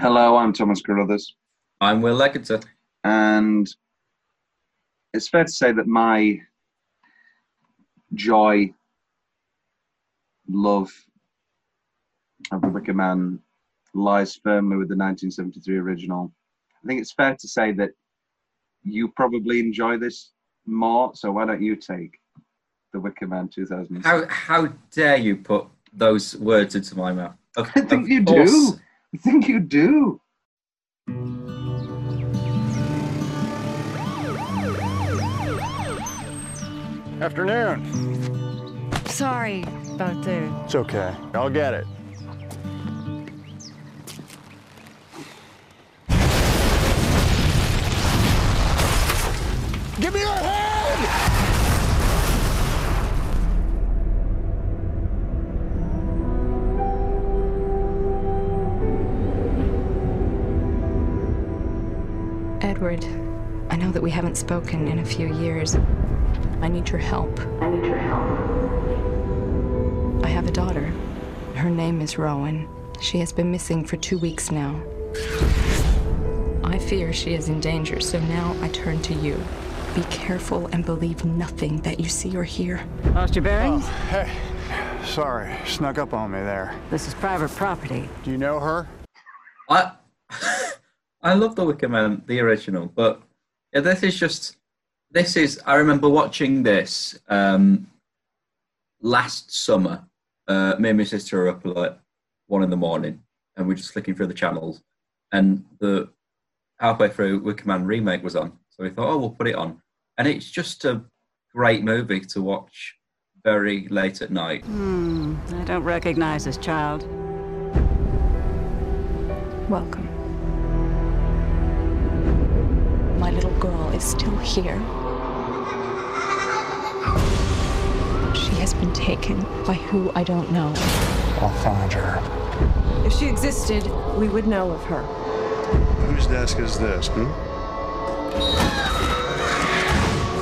Hello, I'm Thomas Carruthers, I'm Will Leggetter. and it's fair to say that my joy, love of the Wicker Man lies firmly with the 1973 original. I think it's fair to say that you probably enjoy this more, so why don't you take the Wicker Man 2000? How how dare you put those words into my mouth? Of, I think you course- do. I think you do. Afternoon. Sorry about the. It's okay. I'll get it. That we haven't spoken in a few years. I need your help. I need your help. I have a daughter. Her name is Rowan. She has been missing for two weeks now. I fear she is in danger, so now I turn to you. Be careful and believe nothing that you see or hear. Lost your bearings? Oh, hey, sorry, snuck up on me there. This is private property. Do you know her? I I love the Wicker Man, um, the original, but yeah, this is just this is. I remember watching this um, last summer. Uh, me and my sister were up at like one in the morning, and we're just flicking through the channels, and the halfway through Wicker Man remake was on, so we thought, oh, we'll put it on, and it's just a great movie to watch very late at night. Hmm, I don't recognize this child. Welcome. My little girl is still here. She has been taken by who I don't know. I'll find her. If she existed, we would know of her. Whose desk is this? Hmm?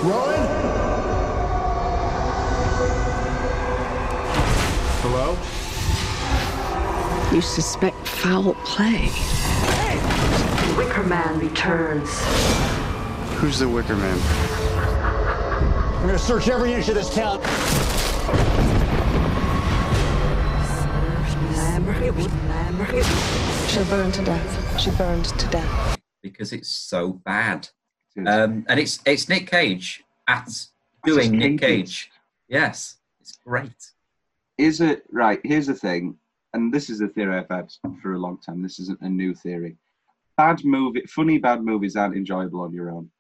Rowan? Hello? You suspect foul play. Wicker Man returns. Who's the Wicker Man? I'm gonna search every inch of this town. She'll burn to death. She burned to death. because it's so bad. Um, and it's it's Nick Cage at doing his Nick Cage. Cage. Yes, it's great. is it right? Here's the thing, and this is a theory I've had for a long time. This isn't a new theory. Bad movie, funny bad movies aren't enjoyable on your own.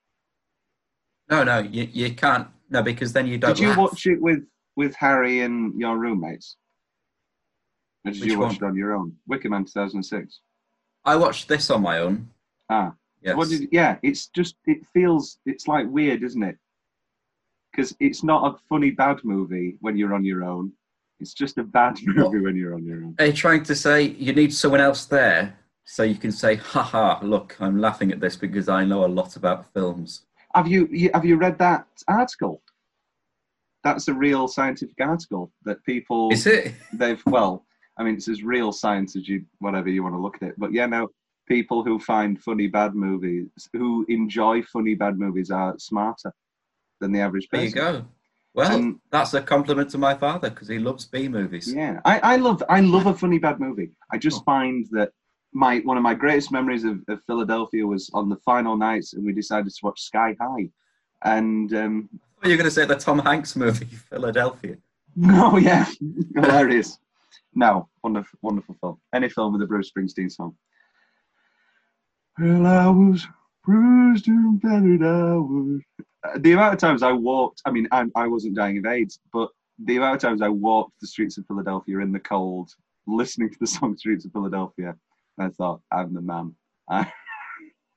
No, no, you, you can't. No, because then you don't. Did you laugh. watch it with with Harry and your roommates? Or did Which you watch one? it on your own? Wicker Man 2006. I watched this on my own. Ah, Yes. what did? Yeah, it's just it feels it's like weird, isn't it? Because it's not a funny bad movie when you're on your own. It's just a bad movie when you're on your own. Are you trying to say you need someone else there so you can say, haha, look, I'm laughing at this because I know a lot about films? Have you, have you read that article? That's a real scientific article that people Is it? they've well, I mean, it's as real science as you whatever you want to look at it. But yeah, no, people who find funny bad movies, who enjoy funny bad movies, are smarter than the average person. There you go. Well, Um, that's a compliment to my father because he loves B movies. Yeah, I, I love I love a funny bad movie. I just find that my one of my greatest memories of, of Philadelphia was on the final nights, and we decided to watch Sky High. And um, you were going to say the Tom Hanks movie, Philadelphia. oh yeah, hilarious. No, wonderful, wonderful film. Any film with a Bruce Springsteen song. Well, I was bruised and battered. I was. Uh, The amount of times I walked, I mean, I, I wasn't dying of AIDS, but the amount of times I walked the streets of Philadelphia in the cold, listening to the song Streets of Philadelphia, I thought, I'm the man. I,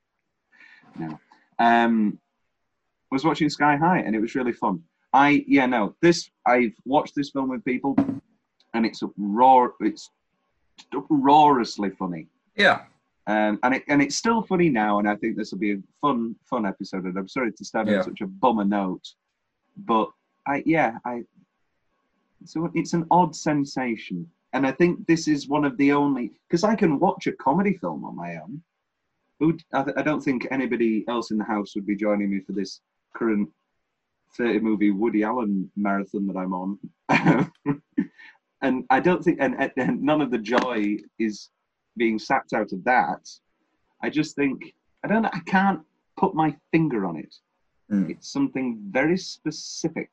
no. Um, was watching Sky High and it was really fun. I, yeah, no, this, I've watched this film with people and it's a raw, it's uproariously funny. Yeah. Um, and it and it's still funny now, and I think this will be a fun fun episode. And I'm sorry to stand Yeah. on such a bummer note, but I yeah I. So it's an odd sensation and I think this is one of the only because I can watch a comedy film on my own. Who I, I don't think anybody else in the house would be joining me for this current thirty movie Woody Allen marathon that I'm on. and I don't think, and, and- and none of the joy is being sapped out of that. I just think I don't. I can't put my finger on it. Mm. It's something very specific.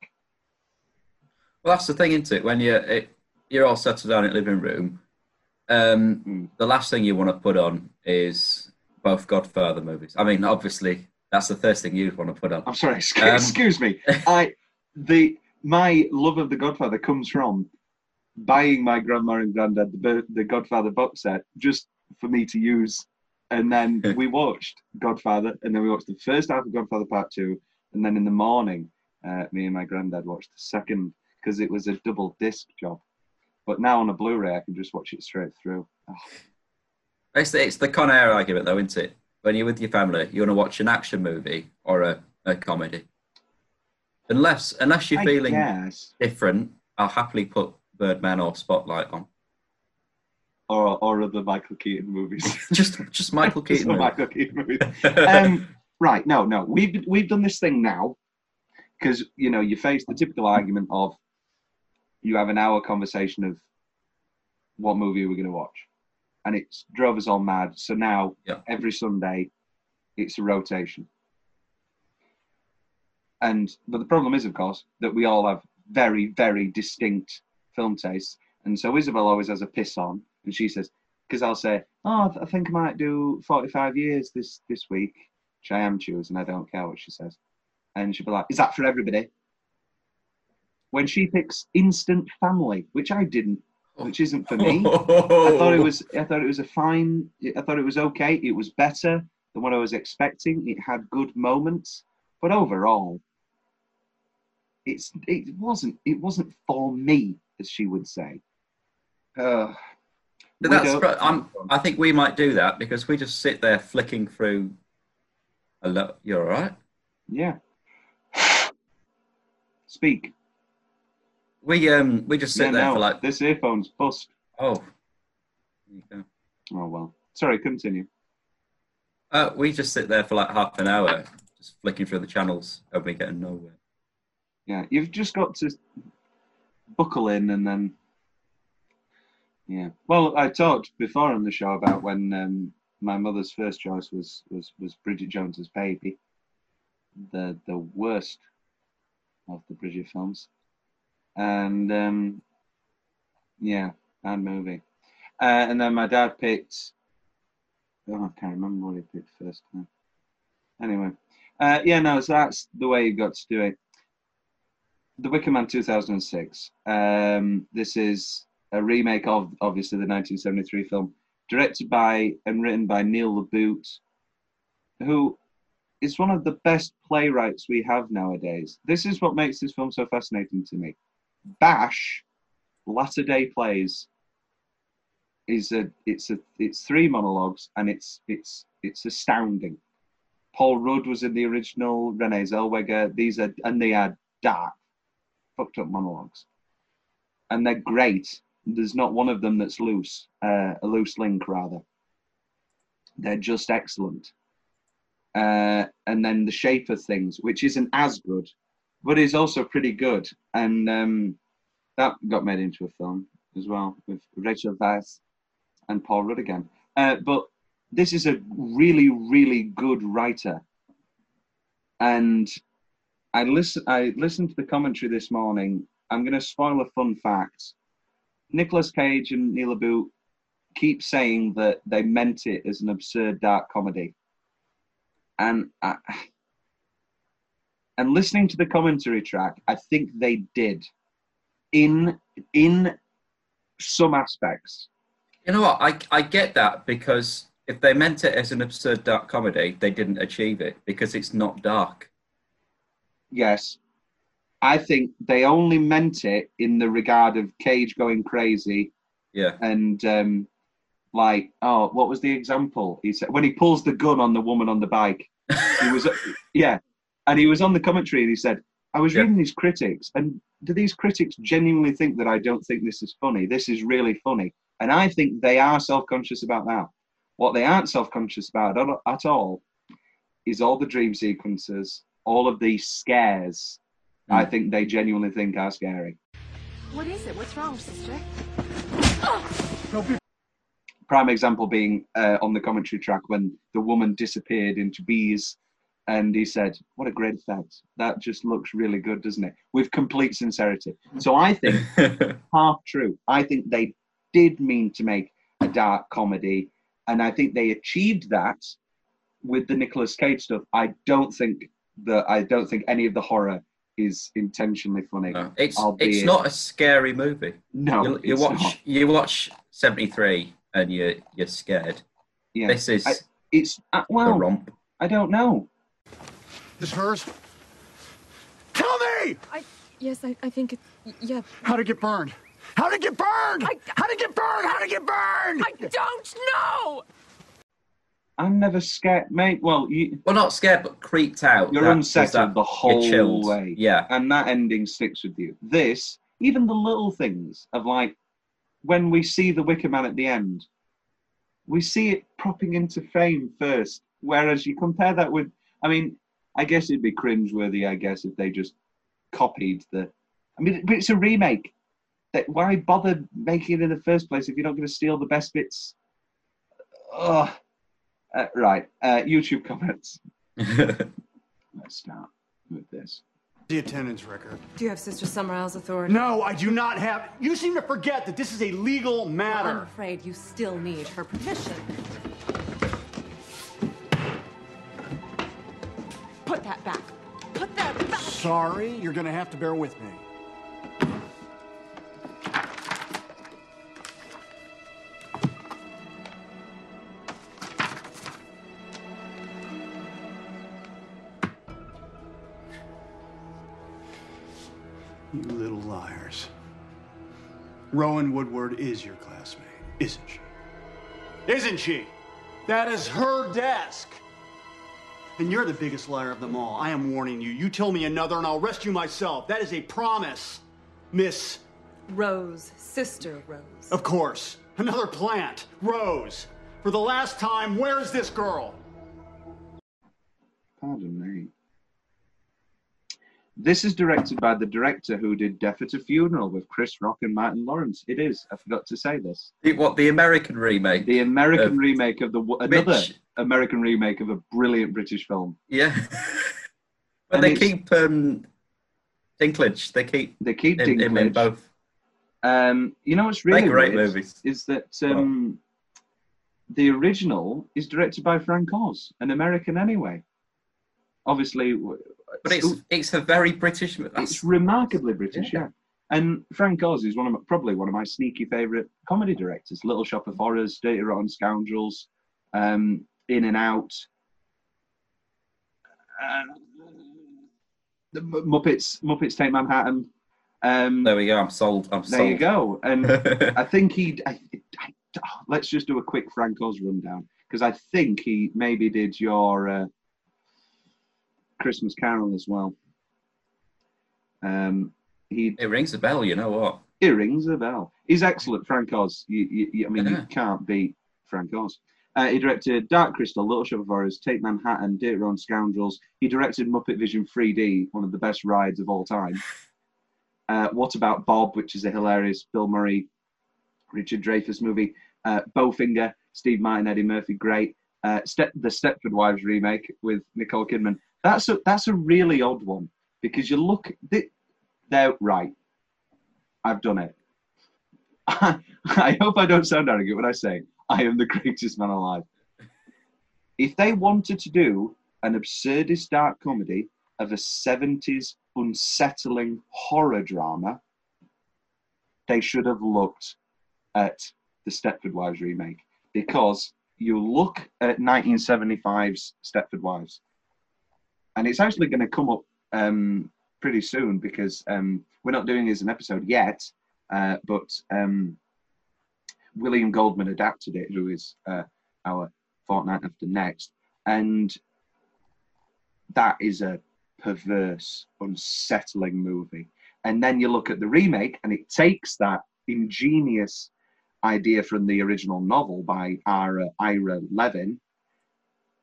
Well, that's the thing, isn't it? When you're it, you're all settled down in the living room, um, Mm. the last thing you want to put on is both Godfather movies. I mean, obviously, that's the first thing you'd want to put on. I'm sorry. Excuse, Um, excuse me. I the my love of the Godfather comes from buying my grandma and granddad the the Godfather box set just for me to use, and then we watched Godfather, and then we watched the first half of Godfather Part Two, and then in the morning, uh, me and my granddad watched the second because it was a double disc job. But now on a Blu-ray, I can just watch it straight through. Oh, It's the, it's the Con Air argument, though, isn't it? When you're with your family, you want to watch an action movie or a, a comedy. Unless unless you're I feeling guess. different, I'll happily put Birdman or Spotlight on. or or other Michael Keaton movies. Just just Michael Keaton. movie. Michael Keaton movies. um, right, no, no, we've we've done this thing now because you know you face the typical argument of you have an hour conversation of what movie we're going to watch, and it's drove us all mad. So now Yeah. every Sunday, it's a rotation. And but the problem is, of course, that we all have very very distinct film tastes, and so Isabel always has a piss on, and she says, because I'll say, oh, I, th- I think I might do 45 years this this week, which I am choosing. I don't care what she says. And she'll be like, is that for everybody? When she picks Instant Family, which I didn't, which isn't for me. I thought it was. I thought it was a fine. I thought it was okay. It was better than what I was expecting. It had good moments, but overall, it's it wasn't. It wasn't for me, as she would say. Uh, that's. I'm, I think we might do that because we just sit there flicking through. A lot. You're all right. yeah. Speak. We um we just sit Yeah, there no, for like this earphone's bust. oh. There you go. Oh well. Sorry, continue. Uh, we just sit there for like half an hour, just flicking through the channels, and we getting nowhere. Yeah, you've just got to buckle in and then. Yeah. Well, I talked before on the show about when um, my mother's first choice was, was, was Bridget Jones's Baby, the the worst of the Bridget films, and um, yeah, bad movie. Uh, and then my dad picked. Oh, I can't remember what he picked first. now. Anyway, uh, yeah, no, so that's the way you got to do it. The Wicker Man 2006. Um, this is a remake of obviously the 1973 film, directed by and written by Neil LaBute, who is one of the best playwrights we have nowadays. This is what makes this film so fascinating to me. Bash, latter day plays, is a it's a it's three monologues and it's it's it's astounding. Paul Rudd was in the original, Renee Zellweger. These are and they are dark, fucked up monologues, and they're great. There's not one of them that's loose, uh, a loose link rather. They're just excellent. Uh, and then the shape of things, which isn't as good, but he's also pretty good, and um, that got made into a film as well with Rachel Weisz and Paul Rudd again. Uh, but this is a really, really good writer. And I listen. I listened to the commentary this morning. I'm going to spoil a fun fact. Nicolas Cage and Neil LaBute keep saying that they meant it as an absurd dark comedy, and I, and listening to the commentary track, I think they did, in in some aspects. You know what? I I get that because if they meant it as an absurd dark comedy, they didn't achieve it because it's not dark. Yes. I think they only meant it in the regard of Cage going crazy Yeah. and um, like, oh, what was the example? He said when he pulls the gun on the woman on the bike. He was, yeah, and he was on the commentary and he said, I was Yeah. reading these critics, and do these critics genuinely think that I don't think this is funny? This is really funny, and I think they are self-conscious about that. What they aren't self-conscious about at all- is all the dream sequences, all of these scares. I Mm. think they genuinely think are scary. What is it? What's wrong, sister? prime example being uh, on the commentary track when the woman disappeared into bees and he said what a great effect. That just looks really good doesn't it? With complete sincerity. So i think half true. I think they did mean to make a dark comedy and i think they achieved that with the Nicolas Cage stuff. I don't think that i don't think any of the horror is intentionally funny. No, it's it's not a scary movie. no you, you watch not. you watch seventy three and you you're scared. yeah. This is I- it's uh, a well romp. i don't know This hers? Tell me! I, yes, I, I think it. Yeah. How'd it get burned? How'd it get burned? I- How'd it get burned? How'd it get burned? I don't know! I'm never scared, mate. Well, you, Well, not scared, but creeped out. you're That- unsettled that- the whole way, Yeah, and that ending sticks with you. This, even the little things of like when we see the Wicker Man at the end, we see it propping into fame first. Whereas you compare that with, I mean, I guess it'd be cringeworthy. I guess if they just copied the, I mean, but it's a remake. That why bother making it in the first place if you're not going to steal the best bits? Ugh. Uh, right, uh, YouTube comments. Let's start with this. The attendance record. Do you have Sister Summersisle's authority? No, I do not have. You seem to forget that this is a legal matter. I'm afraid you still need her permission. Sorry, you're gonna have to bear with me. You little liars. Rowan Woodward is your classmate, isn't she? Isn't she? That is her desk. And you're the biggest liar of them all. I am warning you. You tell me another and I'll arrest you myself. That is a promise, Miss. Rose, Sister Rose. Of course. Another plant, Rose. For the last time, where's this girl? Pardon me. This is directed by the director who did Death at a Funeral with Chris Rock and Martin Lawrence. It is. I forgot to say this. The- what the American remake? The American Uh, remake of the another Which- American remake of a brilliant British film. yeah, but And they keep um, Dinklage. They keep They keep in Dinklage. both. Um, you know what's really They're great movies. is that um, the original is directed by Frank Oz, an American anyway. Obviously, But it's it's a very British. it's remarkably British, Yeah. yeah. And Frank Oz is one of my, probably one of my sneaky favourite comedy directors. Little Shop of Horrors, Dirty Rotten Scoundrels, um, In and Out, uh, the M- Muppets, Muppets Take Manhattan. Um, there we go. I'm sold. I'm there sold. you go. And I think he. I, I, oh, let's just do a quick Frank Oz rundown because I think he maybe did your uh, Christmas Carol as well. Um, he It rings a bell. You know what? it rings a bell. He's excellent, Frank Oz. You, you, you- I mean, Yeah. you can't beat Frank Oz. Uh, he directed Dark Crystal, Little Shop of Horrors, Take Manhattan, Dirty Rotten Scoundrels. He directed Muppet Vision 3D, one of the best rides of all time. Uh, what About Bob, which is a hilarious Bill Murray, Richard Dreyfuss movie. Uh, Bowfinger, Steve Martin, Eddie Murphy, great. Uh, the Stepford Wives remake with Nicole Kidman. That's a that's a really odd one because you look th- they're right. I've done it. I hope I don't sound arrogant when I say I am the greatest man alive. If they wanted to do an absurdist dark comedy of a 70s unsettling horror drama, they should have looked at the Stepford Wives remake because you look at 1975's Stepford Wives, and it's actually going to come up um, pretty soon because um, we're not doing it as an episode yet, uh, but um, William Goldman adapted it, who is uh, our fortnight after next, and that is a perverse, unsettling movie. And then you look at the remake, and it takes that ingenious idea from the original novel by Ira, Ira Levin,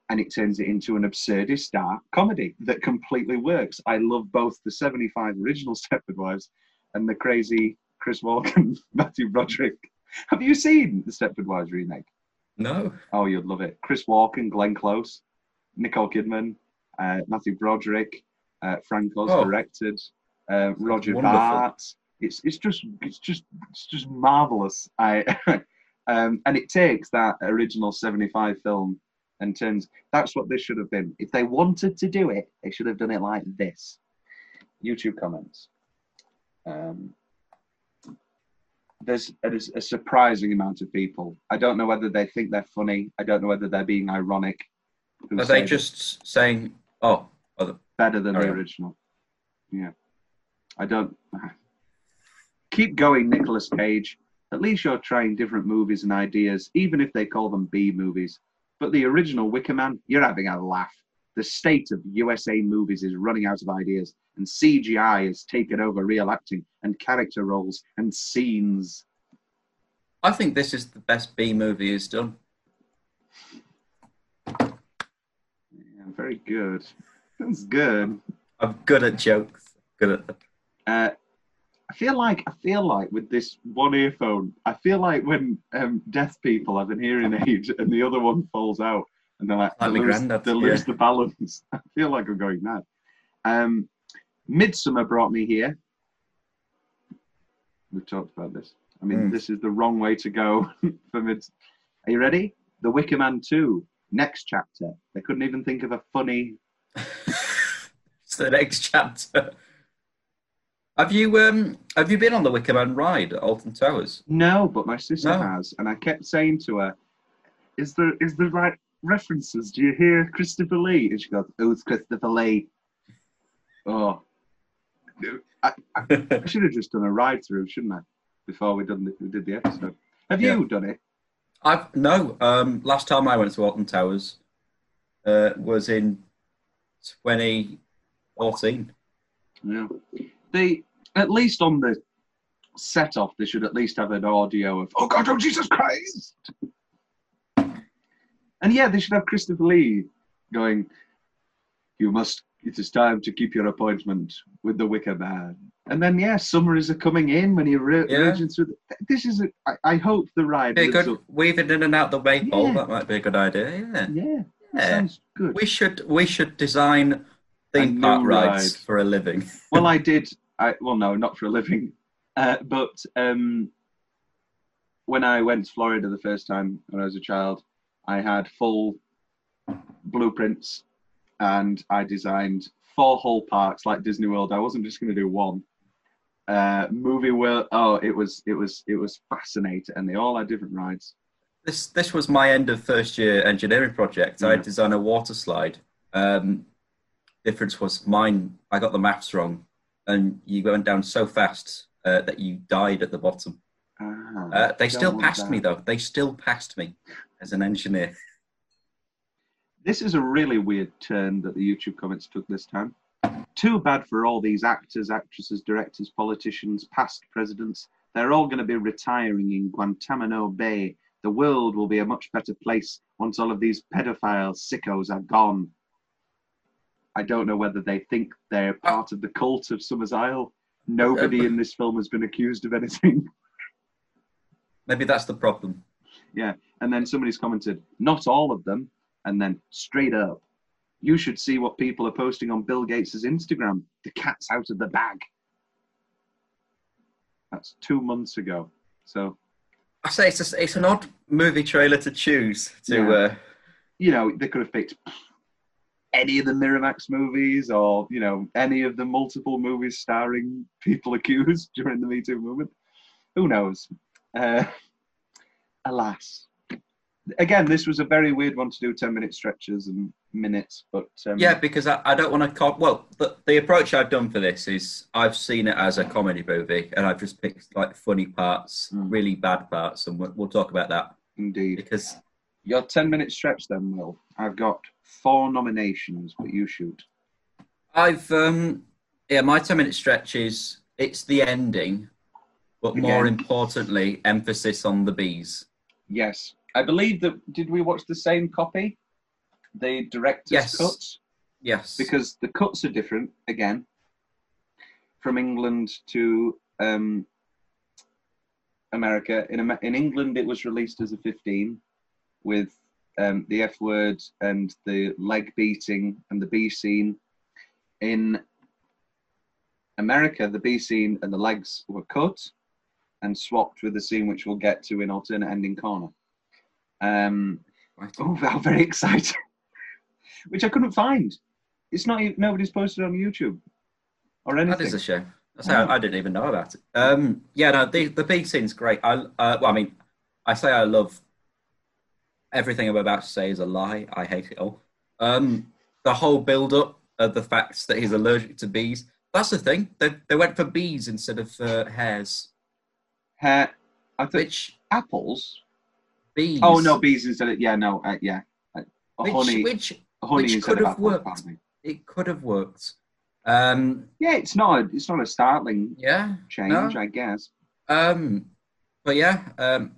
and it turns it into an absurdist dark comedy that completely works. I love both the 75 original Stepford Wives and the crazy Chris Walken, Matthew Broderick. Have you seen the Stepford Wives remake? No. Oh, you'd love it. Chris Walken, Glenn Close, Nicole Kidman, uh, Matthew Broderick, uh, Frank Oz Oh. directed, uh, Roger Wonderful. Bart. It's it's just it's just it's just marvelous. I um, and it takes that original '75 film and turns. That's what this should have been. If they wanted to do it, they should have done it like this. YouTube comments. Um, there's a, a surprising amount of people. I don't know whether they think they're funny. I don't know whether they're being ironic. Are they just saying, oh, better than the original? Yeah. I don't. Keep going, Nicolas Cage. At least you're trying different movies and ideas, even if they call them B movies. But the original Wicker Man, you're having a laugh. The state of USA movies is running out of ideas, and CGI has taken over real acting and character roles and scenes. I think this is the best B movie he's done. Yeah, very good. That's good. I'm good at jokes. Good at them. Uh, I feel like I feel like with this one earphone, I feel like when um, deaf people have an hearing aid and the other one falls out, and they're like, Like they, lose, they lose yeah. the balance. I feel like I'm going mad. Um, Midsommar brought me here. We've talked about this. I mean, Mm. this is the wrong way to go for mid. Are you ready? The Wicker Man 2, next chapter. They couldn't even think of a funny it's the next chapter. Have you um have you been on the Wicker Man ride at Alton Towers? No, but my sister No. has, and I kept saying to her, "Is there is there right references? Do you hear Christopher Lee?" And she goes, "Oh, it's Christopher Lee." Oh, I, I, I should have just done a ride through, shouldn't I? Before we done the, we did the episode. Have you done it? I've no. Um, last time I went to Alton Towers uh, was in 2014. Yeah. They at least on the set off, they should at least have an audio of "Oh God, oh Jesus Christ!" And yeah, they should have Christopher Lee going, "You must. It is time to keep your appointment with the Wicker Man." And then yeah, summaries are coming in when you're re- Yeah. raging through. The, this is. A, I, I hope the ride. Be lives good up- weaving in and out the maypole. Yeah. That might be a good idea. Yeah. Yeah, Yeah. sounds good. We should we should design theme new park rides ride. for a living. well, I did. I well, no, not for a living, uh, but um, when I went to Florida the first time when I was a child, I had full blueprints, and I designed four whole parks like Disney World. I wasn't just going to do one. Uh, movie world. Oh, it was it was it was fascinating, and they all had different rides. This this was my end of first year engineering project. I designed a water slide. Um, difference was mine. I got the maths wrong, and you went down so fast uh, that you died at the bottom. Ah, Uh, they still passed that. me though. They still passed me as an engineer. This is a really weird turn that the YouTube comments took this time. Too bad for all these actors, actresses, directors, politicians, past presidents. They're all going to be retiring in Guantanamo Bay. The world will be a much better place once all of these pedophile sickos are gone. I don't know whether they think they're part of the cult of Summers Isle. Nobody in this film has been accused of anything. Maybe that's the problem. Yeah. And then somebody's commented, not all of them. And then straight up, you should see what people are posting on Bill Gates' Instagram. The cat's out of the bag. That's two months ago. So, I say it's a, it's an odd movie trailer to choose to. Yeah. Uh, you know, they could have picked any of the Miramax movies or, you know, any of the multiple movies starring people accused during the Me Too movement. Who knows? Uh, alas. Again, this was a very weird one to do 10 minute stretches and minutes, but um, yeah, because I, I don't want to. Well, the, the approach I've done for this is I've seen it as a comedy movie, and I've just picked like funny parts, Mm. really bad parts, and we'll, we'll talk about that indeed. because Your 10 minute stretch, then, Will. I've got four nominations, but you shoot. I've um yeah, my ten minute stretch is it's the ending, but more Again. importantly, emphasis on the bees. Yes, I believe that. Did we watch the same copy? The director's Yes. cuts Yes. because the cuts are different again from England to um, America. In in England, it was released as a 15 with um, the F word and the leg beating and the bee scene. In America, the bee scene and the legs were cut and swapped with the scene which we'll get to in alternate ending corner. Um, Right. oh, very exciting! which I couldn't find. It's not. even- Nobody's posted on YouTube or anything. That is a shame. That's how, I didn't even know about it. Um, yeah, no, the the bee scene's great. I uh, well, I mean, I say I love everything I'm about to say is a lie. I hate it all. Um, the whole build up of the facts that he's allergic to bees. That's the thing. They they went for bees instead of uh, hares. Hair. I thought Which apples. bees? Oh no, bees instead of yeah no uh, yeah. Uh, Which honey, which honey which instead could of have apples, worked. it could have worked. Um, Yeah, it's not. A, it's not a startling yeah. change, no. I guess. Um, but yeah, um,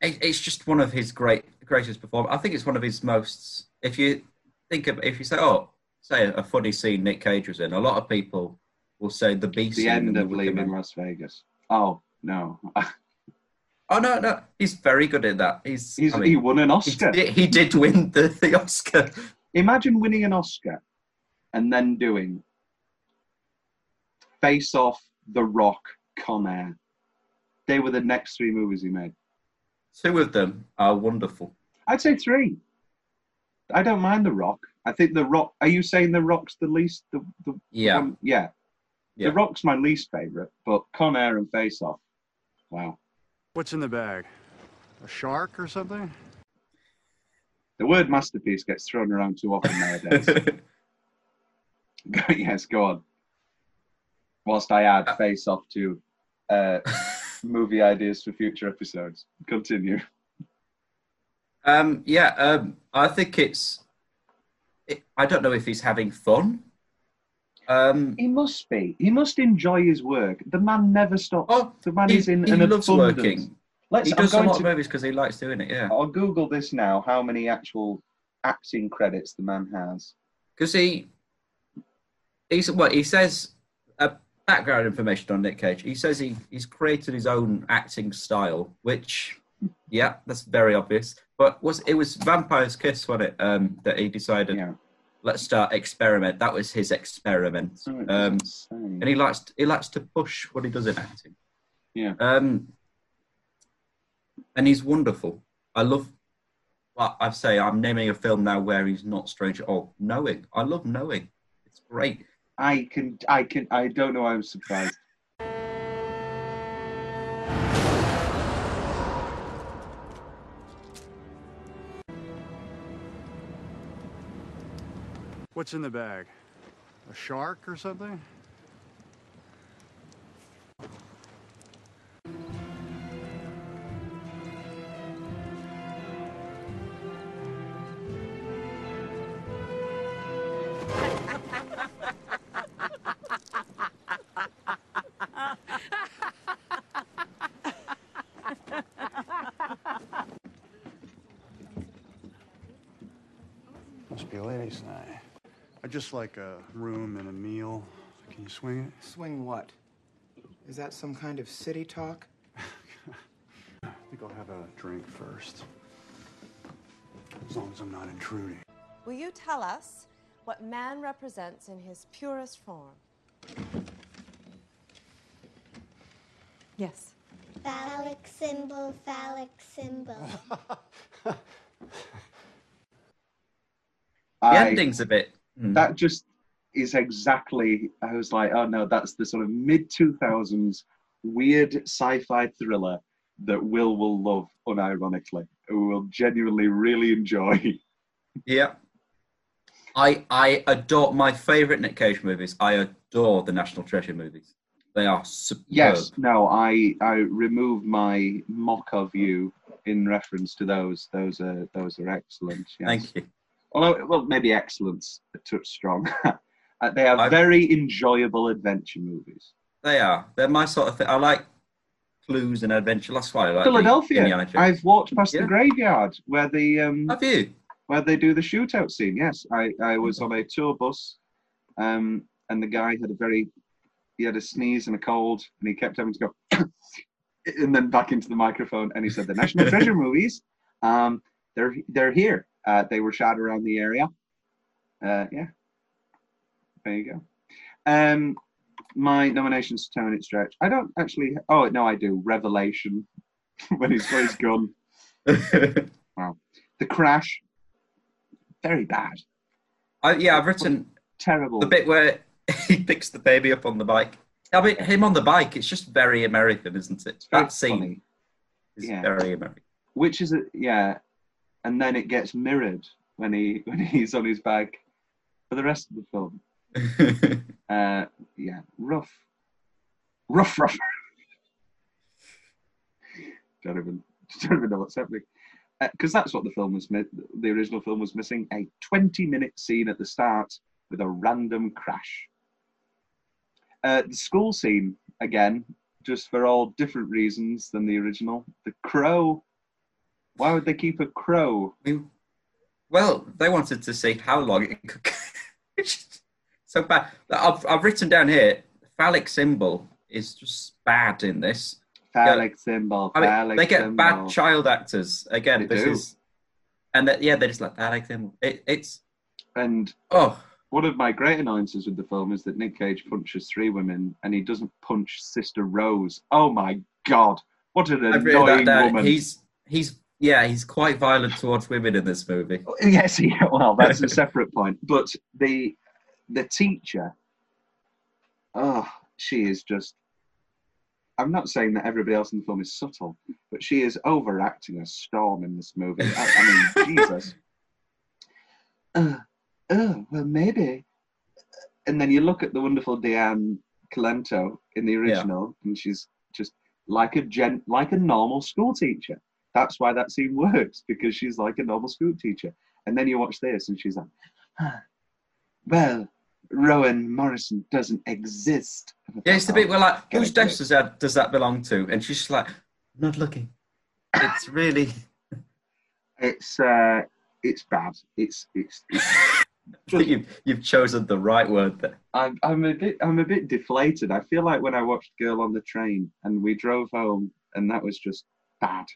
it, it's just one of his great greatest performance. I think it's one of his most. If you think of, if you say, oh, say a funny scene Nick Cage was in, a lot of people will say the B The scene. in end of leaving Las Vegas. Oh no, Oh no, no, he's very good at that. He's, He's, I he won an he, Oscar. did, he did win the, the Oscar. Imagine winning an Oscar and then doing Face Off, The Rock, Con Air. They were the next three movies he made. Two of them are wonderful. I'd say three. I don't mind The Rock. I think The Rock. Are you saying The Rock's the least? The, the Yeah, one- yeah. Yeah. The Rock's my least favorite, but Con Air and Face Off. Wow. What's in the bag? A shark or something? The word masterpiece gets thrown around too often nowadays. yes, go on. Whilst I add Face Off to uh, movie ideas for future episodes. Continue. um, yeah. Um, I think it's. It, I don't know if he's having fun. Um, He must be. He must enjoy his work. The man never stops. Oh, the man he, is in he an loves abundance. working. Let's. He does a lot to. of movies because he likes doing it. Yeah, I'll Google this now. How many actual acting credits the man has? because he he's what he says. Uh, background information on Nick Cage. He says he he's created his own acting style, which yeah, that's very obvious. But was it was Vampire's Kiss, wasn't it? Um, that he decided Yeah. Let's start experiment. That was his experiment. Oh, Um, and he likes he likes to push what he does in acting. Yeah. Um, and he's wonderful. I love. Well, I say I'm naming a film now where he's not strange at all. Knowing, I love knowing. It's great. I can. I can. I don't know. I'm surprised. What's in the bag? A shark or something? Just like a room and a meal. Can you swing it? Swing what? Is that some kind of city talk? I think I'll have a drink first. As long as I'm not intruding. Will you tell us what man represents in his purest form? Yes. Phallic symbol, phallic symbol. The I- ending's a bit. That just is exactly i was like oh no that's the sort of mid 2000s weird sci-fi thriller that will will love unironically who will genuinely really enjoy Yeah. I I adore my favorite Nick Cage movies. I adore the National Treasure movies. They are superb. yes no i i remove my mock of you in reference to those those are those are excellent yes. Thank you. Although well maybe excellence a touch strong Uh, they are I- very enjoyable adventure movies. They are. They're my sort of thing. I like clues and adventure. That's why I like Philadelphia. I've walked past Yeah. the graveyard where the um, Have you? where they do the shootout scene. Yes, I, I was on a tour bus, um, and the guy had a very he had a sneeze and a cold, and he kept having to go, and then back into the microphone, and he said the National Treasure movies, um, they're they're here. Uh, they were shot around the area. Uh, yeah, there you go. Um, my nominations to Tone It Stretch. I don't actually. Oh no, I do. Revelation when he's got his gun. wow, The Crash. Very bad. I, yeah, I've written Terrible. the bit where he picks the baby up on the bike. I mean, him on the bike. It's just very American, isn't it? That scene funny. is Yeah. very American. which is a, yeah, and then it gets mirrored when he when he's on his bike for the rest of the film. Uh, yeah, rough, rough, rough. don't even don't even know what's happening because that's what the film was. Mi- the original film was missing a twenty-minute scene at the start with a random crash. Uh, the school scene again, just for all different reasons than the original. The crow. Why would they keep a crow? We- well, they wanted to see how long it could. so bad. I've, I've written down here phallic symbol is just bad in this. Phallic symbol. I mean, phallic they get symbol. bad child actors again. They this do. is, and that, yeah, they're just like phallic symbol. It, it's And oh, one of my great annoyances with the film is that Nick Cage punches three women and he doesn't punch Sister Rose. Oh my god, what an I've annoying woman! He's he's yeah, he's quite violent towards women in this movie. Yes, yeah, well, that's a separate point. But the the teacher, oh, she is just. I'm not saying that everybody else in the film is subtle, but she is overacting a storm in this movie. I, I mean, Jesus. Uh, oh, well, maybe. And then you look at the wonderful Diane Cilento in the original, and she's just like a gen, like a normal school teacher. That's why that scene works because she's like a normal school teacher. And then you watch this, and she's like, "Huh, "Well, Rowan Morrison doesn't exist." Yeah, it's the bit where like, whose desk does that does that belong to? And she's just like, not looking. It's really It's uh, it's bad. It's it's. it's you've you've chosen the right word there. I'm I'm a bit I'm a bit deflated. I feel like when I watched Girl on the Train and we drove home, and that was just bad,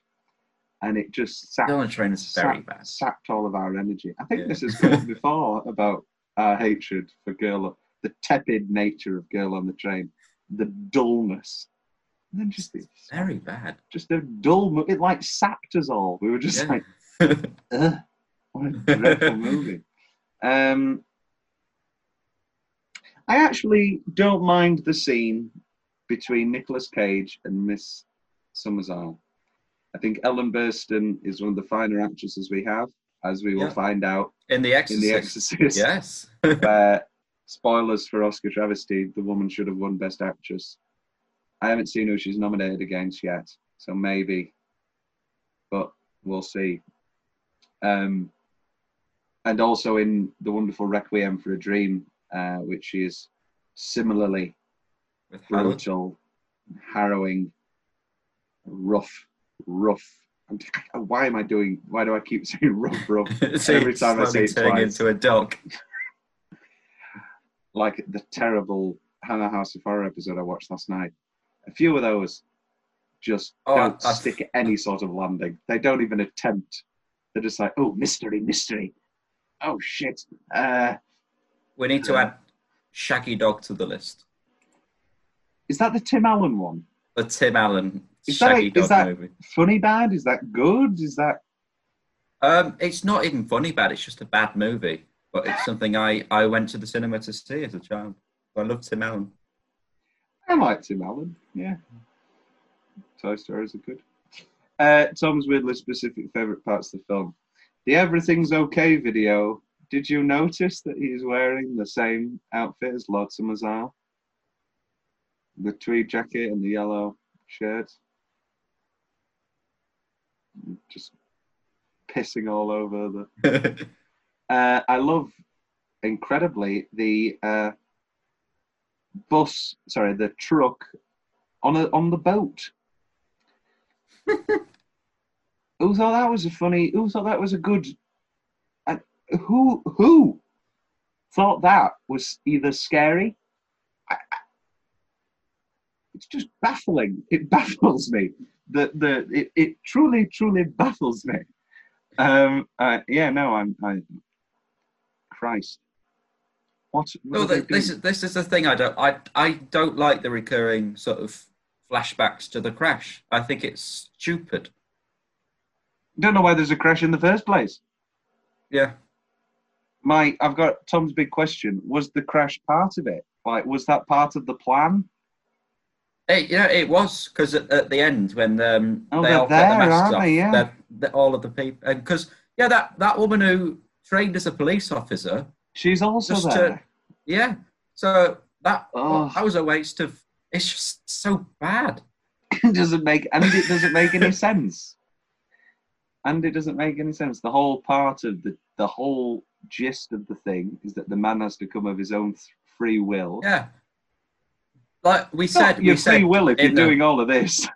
and it just sapped, the Train is very sapped, bad. sapped all of our energy. I think Yeah. this has come up before about our hatred for Girl, the tepid nature of Girl on the Train, the dullness, and then just the, Very bad. just a dull. It like sapped us all. We were just Yeah. like, Ugh, what a dreadful movie. Um, I actually don't mind the scene between Nicolas Cage and Miss Summersisle. I think Ellen Burstyn is one of the finer actresses we have, as we will Yeah. find out In the in Exorcist. The Exorcist. Yes. where, spoilers for Oscar Travesty, the woman should have won Best Actress. I haven't seen who she's nominated against yet, so maybe, but we'll see. Um, and also in the wonderful Requiem for a Dream, uh, which is similarly With brutal, harrowing, rough, rough. I'm, why am I doing? Why do I keep saying rough, rough So every time I say it turning twice? into a dog. like the terrible Hammer House of Horror episode I watched last night. A few of those just Oh, don't I- I- stick any sort of landing. They don't even attempt. They're just like, oh, mystery, mystery. Oh shit. Uh, We need to add Shaggy Dog to the list. is that the Tim Allen one? The Tim Allen Is that, Shaggy a, Dog is that movie. funny bad? Is that good? Is that Um, it's not even funny bad. It's just a bad movie. But it's something I, I went to the cinema to see as a child. I love Tim Allen. I like Tim Allen. Yeah. Toy Stories are good. Uh, Tom's weirdly specific favorite parts of the film. The Everything's Okay video. Did you notice that he's wearing the same outfit as Lord Summerisle? The tweed jacket and the yellow shirt. Just pissing all over the. Uh, I love incredibly, the uh, bus, sorry, the truck on a on the boat. who thought that was a funny? Who thought that was a good? And who who thought that was either scary? I, I- it's just baffling. It baffles me. The the it, it truly truly baffles me. Um. Uh, yeah. No. I'm. I. Christ. What? what No, this is this is the thing. I don't. I I don't like the recurring sort of flashbacks to the crash. I think it's stupid. don't know why there's a crash in the first place. Yeah. My, I've got Tom's big question. Was the crash part of it? Like, was that part of the plan? It, yeah, it was because at, at the end when um, Oh, they all get the masks off, they? Yeah. they're- all of the people, and because yeah, that that woman who trained as a police officer, She's also there. to, yeah. So that Oh. that was a waste of. It's just so bad. it doesn't make and it doesn't make any sense. And it doesn't make any sense. The whole part of the the whole gist of the thing is that the man has to come of his own th- free will. Yeah. Like we Not said, your we said free will if you're the- doing all of this.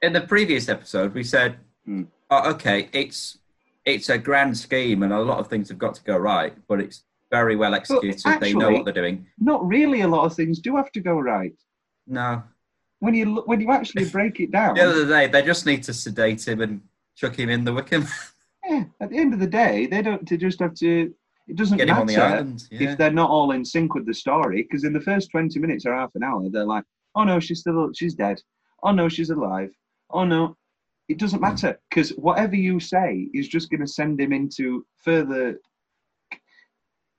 in the previous episode, we said, Hmm. oh, okay, it's it's a grand scheme and a lot of things have got to go right, but it's very well executed. they know what they're doing. Not really. A lot of things do have to go right. No. When you look, when you actually break it down. The other day, they just need to sedate him and chuck him in the Wicker Man. Yeah, at the end of the day, they don't. They just have to. It doesn't Get the matter island, yeah. if they're not all in sync with the story. Because in the first twenty minutes or half an hour, they're like, "Oh no, she's still. She's dead. Oh no, she's alive. Oh no." It doesn't hmm. matter because whatever you say is just going to send him into further,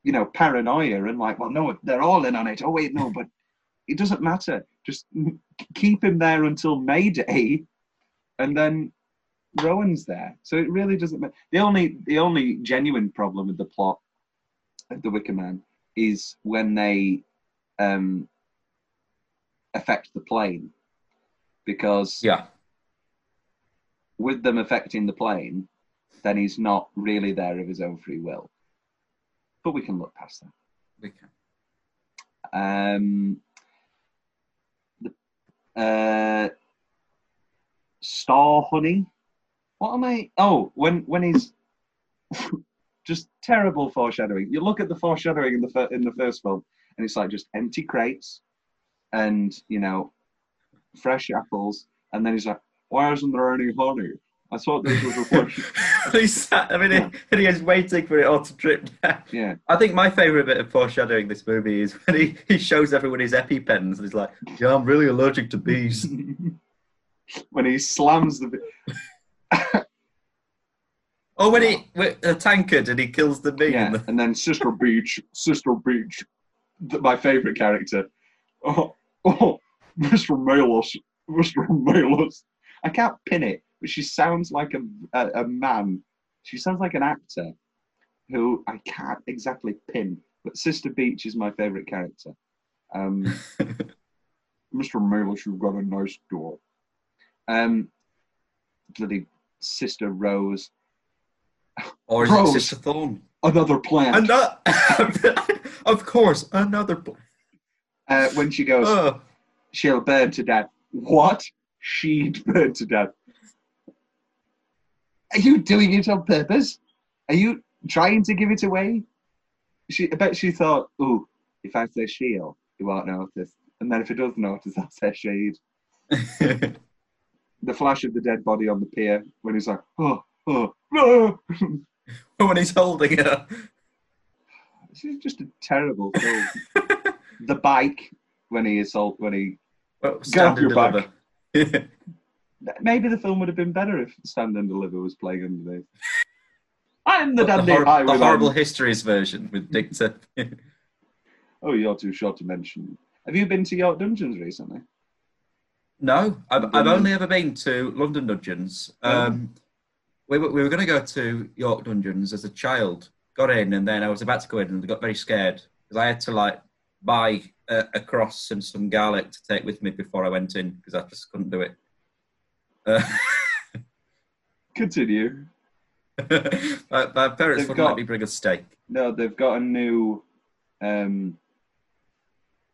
you know, paranoia and like, well, no, they're all in on it. Oh wait, no, but it doesn't matter. Just keep him there until Mayday, and then Rowan's there, so it really doesn't matter. The only the only genuine problem with the plot the Wicker Man is when they um, affect the plane, because yeah, with them affecting the plane, then he's not really there of his own free will. But we can look past that. we can. Um, the, uh, Star Honey. What am I? Oh, when when he's just terrible foreshadowing. You look at the foreshadowing in the fir- in the first film, and it's like just empty crates, and you know, fresh apples, and then he's like, "Why isn't there any honey? I thought this was a question." He's sat, I mean, and he is waiting for it all to drip down. yeah. I think my favourite bit of foreshadowing this movie is when he, he shows everyone his EpiPens and he's like, yeah, I'm really allergic to bees. when he slams the. Oh, when he with a tankard and he kills the bee. Yeah, and then Sister Beech, Sister Beech, th- my favourite character. Oh, oh, Mr. Malus, Mr. Malus. I can't pin it, but she sounds like a, a, a man. She sounds like an actor who I can't exactly pin. But Sister Beech is my favourite character. Um, Mr. Malus, you've got a nice door. Um, bloody Sister Rose. Or is Rose. it Sister Thorn? Another plant. And that, of course, another. pl- uh, when she goes, Oh, she'll burn to death. What? She'd burn to death. Are you doing it on purpose? Are you trying to give it away? She, I bet she thought, "Ooh, if I say she'll, he won't notice." And then if he does notice, I'll say she'd. The flash of the dead body on the pier when he's like, "Oh, oh, oh." when he's holding her. This is just a terrible film. the bike when he assault when he Well, Get stand off your back. Maybe the film would have been better if Stand and Deliver was playing underneath. I'm the the, dandy hor- the horrible histories version with Dick Oh, you're too short to mention. Have you been to York Dungeons recently? No, I've, I've only ever been to London Dungeons. Um, we were, we were going to go to York Dungeons as a child. Got in, and then I was about to go in, and I got very scared because I had to like buy a, a cross and some garlic to take with me before I went in because I just couldn't do it. Uh, Continue. my, my parents They've wouldn't got- let me bring a steak. No, they've got a new um,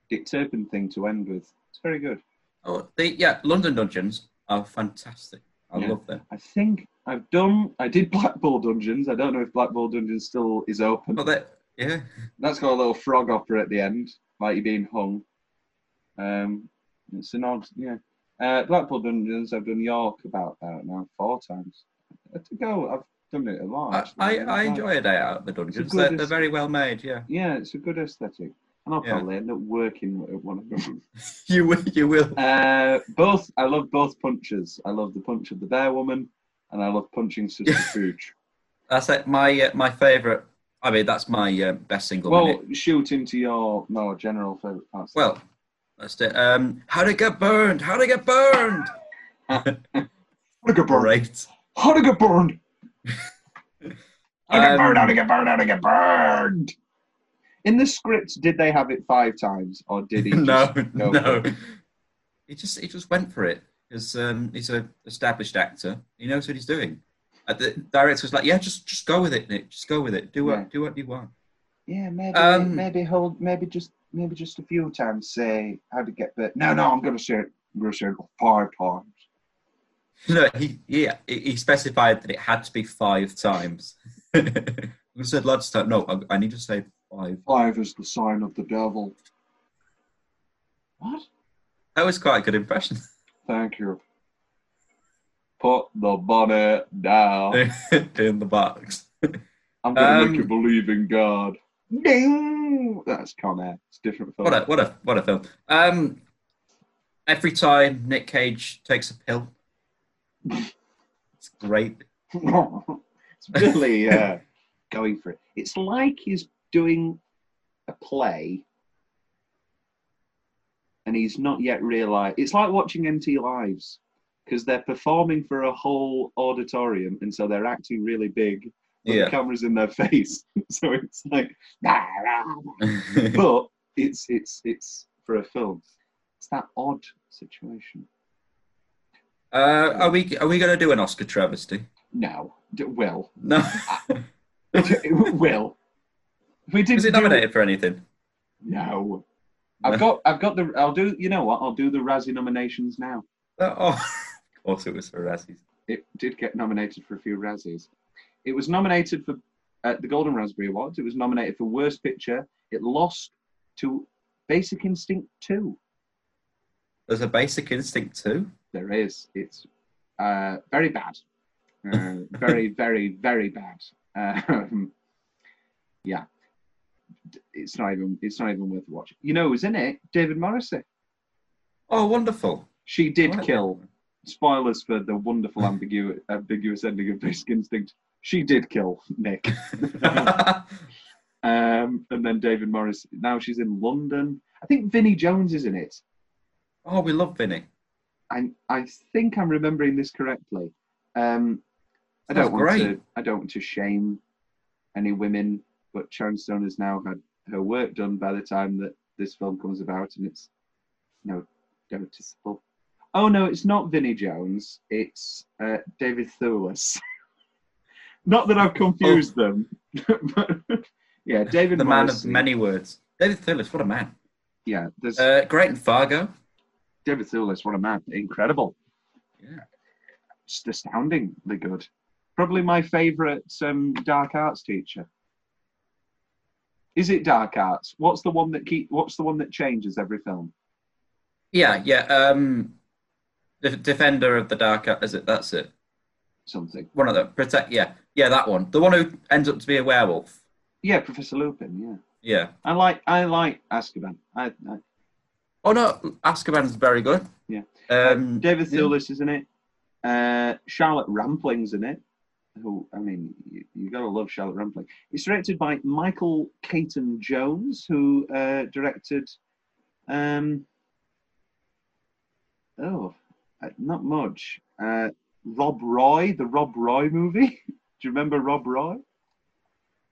Dick Turpin thing to end with. It's very good. Oh, the yeah, London Dungeons are fantastic. I Yeah. love them. I think I've done. I did Blackpool Dungeons. I don't know if Blackpool Dungeons still is open. But they, yeah, That's got a little frog opera at the end, like you're being hung. Um, it's an odd, yeah. Uh, Blackpool Dungeons. I've done York about that now four times. To go, I've done it a lot. I, actually. I, I enjoy a day out at the dungeons. They're, they're very well made. Yeah, Yeah, it's a good aesthetic, and I'll Yeah. probably end up working at one of them. you will. You will. Uh, both. I love both punches. I love the punch of the bear woman, and I love punching Sister Pooch. That's it. My uh, my favorite. I mean, that's my uh, best single. Well, minute. shoot into your more general favorite parts. Well, that's it. Um, how to get burned? How to get burned? how to get burned? Great. How to get burned? How to get Um, burned? How to get burned? How to get burned? In the script, did they have it five times, or did he? no, no. for it? He just he just went for it because um, he's an established actor. He knows what he's doing. Uh, the director was like, "Yeah, just just go with it, Nick. Just go with it. Do what Yeah. do what you want." Yeah, maybe, Um, maybe hold, maybe just, maybe just a few times. Say how to get burned. No, no, I'm gonna say it. I'm gonna say it five times. No, he yeah he, specified that it had to be five times. we said lots of times. No, I, I need to say five. Five is the sign of the devil. What? That was quite a good impression. Thank you. Put the bonnet down. in the box. I'm gonna Um, make you believe in God. No, that's Con Air. It's a different film. What a what a what a film. Um, every time Nick Cage takes a pill, it's great. it's really uh, going for it. It's like he's doing a play and he's not yet realized. It's like watching MT Lives because they're performing for a whole auditorium and so they're acting really big. But Yeah. the camera's in their face, so it's like, "Nah, nah." but it's it's it's for a film. It's that odd situation. Uh, are we are we going to do an Oscar travesty? No, d- will No. will. We did Is it do- nominated for anything? No. I've got I've got the I'll do you know what I'll do the Razzie nominations now. Uh, oh, of course it was for Razzies. It did get nominated for a few Razzies. It was nominated for at the Golden Raspberry Awards. It was nominated for Worst Picture. It lost to Basic Instinct 2. There's a Basic Instinct too. There is. It's uh, very bad. Uh, very, very, very bad. Um, yeah. It's not even. It's not even worth watching. You know who's in it? David Morrissey. Oh, wonderful. She did kill. Spoilers for the wonderful ambiguous, ambiguous ending of Basic Instinct. She did kill Nick. um, and then David Morris. Now she's in London. I think Vinnie Jones is in it. oh, we love Vinny. I I think I'm remembering this correctly. Um, I don't want great. to. I don't want to shame any women, but Sharon Stone has now had her work done by the time that this film comes about, and it's no noticeable. Oh no, it's not Vinnie Jones. It's uh, David Thewlis. not that I've confused them, but yeah, David. The man of many words. David Thewlis, what a man. Yeah, there's Uh, great in Fargo. David Thewlis. What a man! Incredible. Yeah. just astoundingly good. Probably my favourite um, dark arts teacher. Is it dark arts? What's the one that keep? What's the one that changes every film? Yeah, yeah. Um, the Defender of the Dark. Ar- Is it? That's it. Something. One of them. Protect. Yeah, yeah. That one. The one who ends up to be a werewolf. Yeah, Professor Lupin. Yeah, Yeah. I like I like Azkaban. I, I Oh no, Azkaban's very good. Yeah. Um, David yeah. Thewlis is in it. Uh, Charlotte Rampling's in it. Who I mean, you, you gotta love Charlotte Rampling. It's directed by Michael Caton Jones, who uh, directed. Um, oh, uh, not much. Uh, Rob Roy, the Rob Roy movie. Do you remember Rob Roy?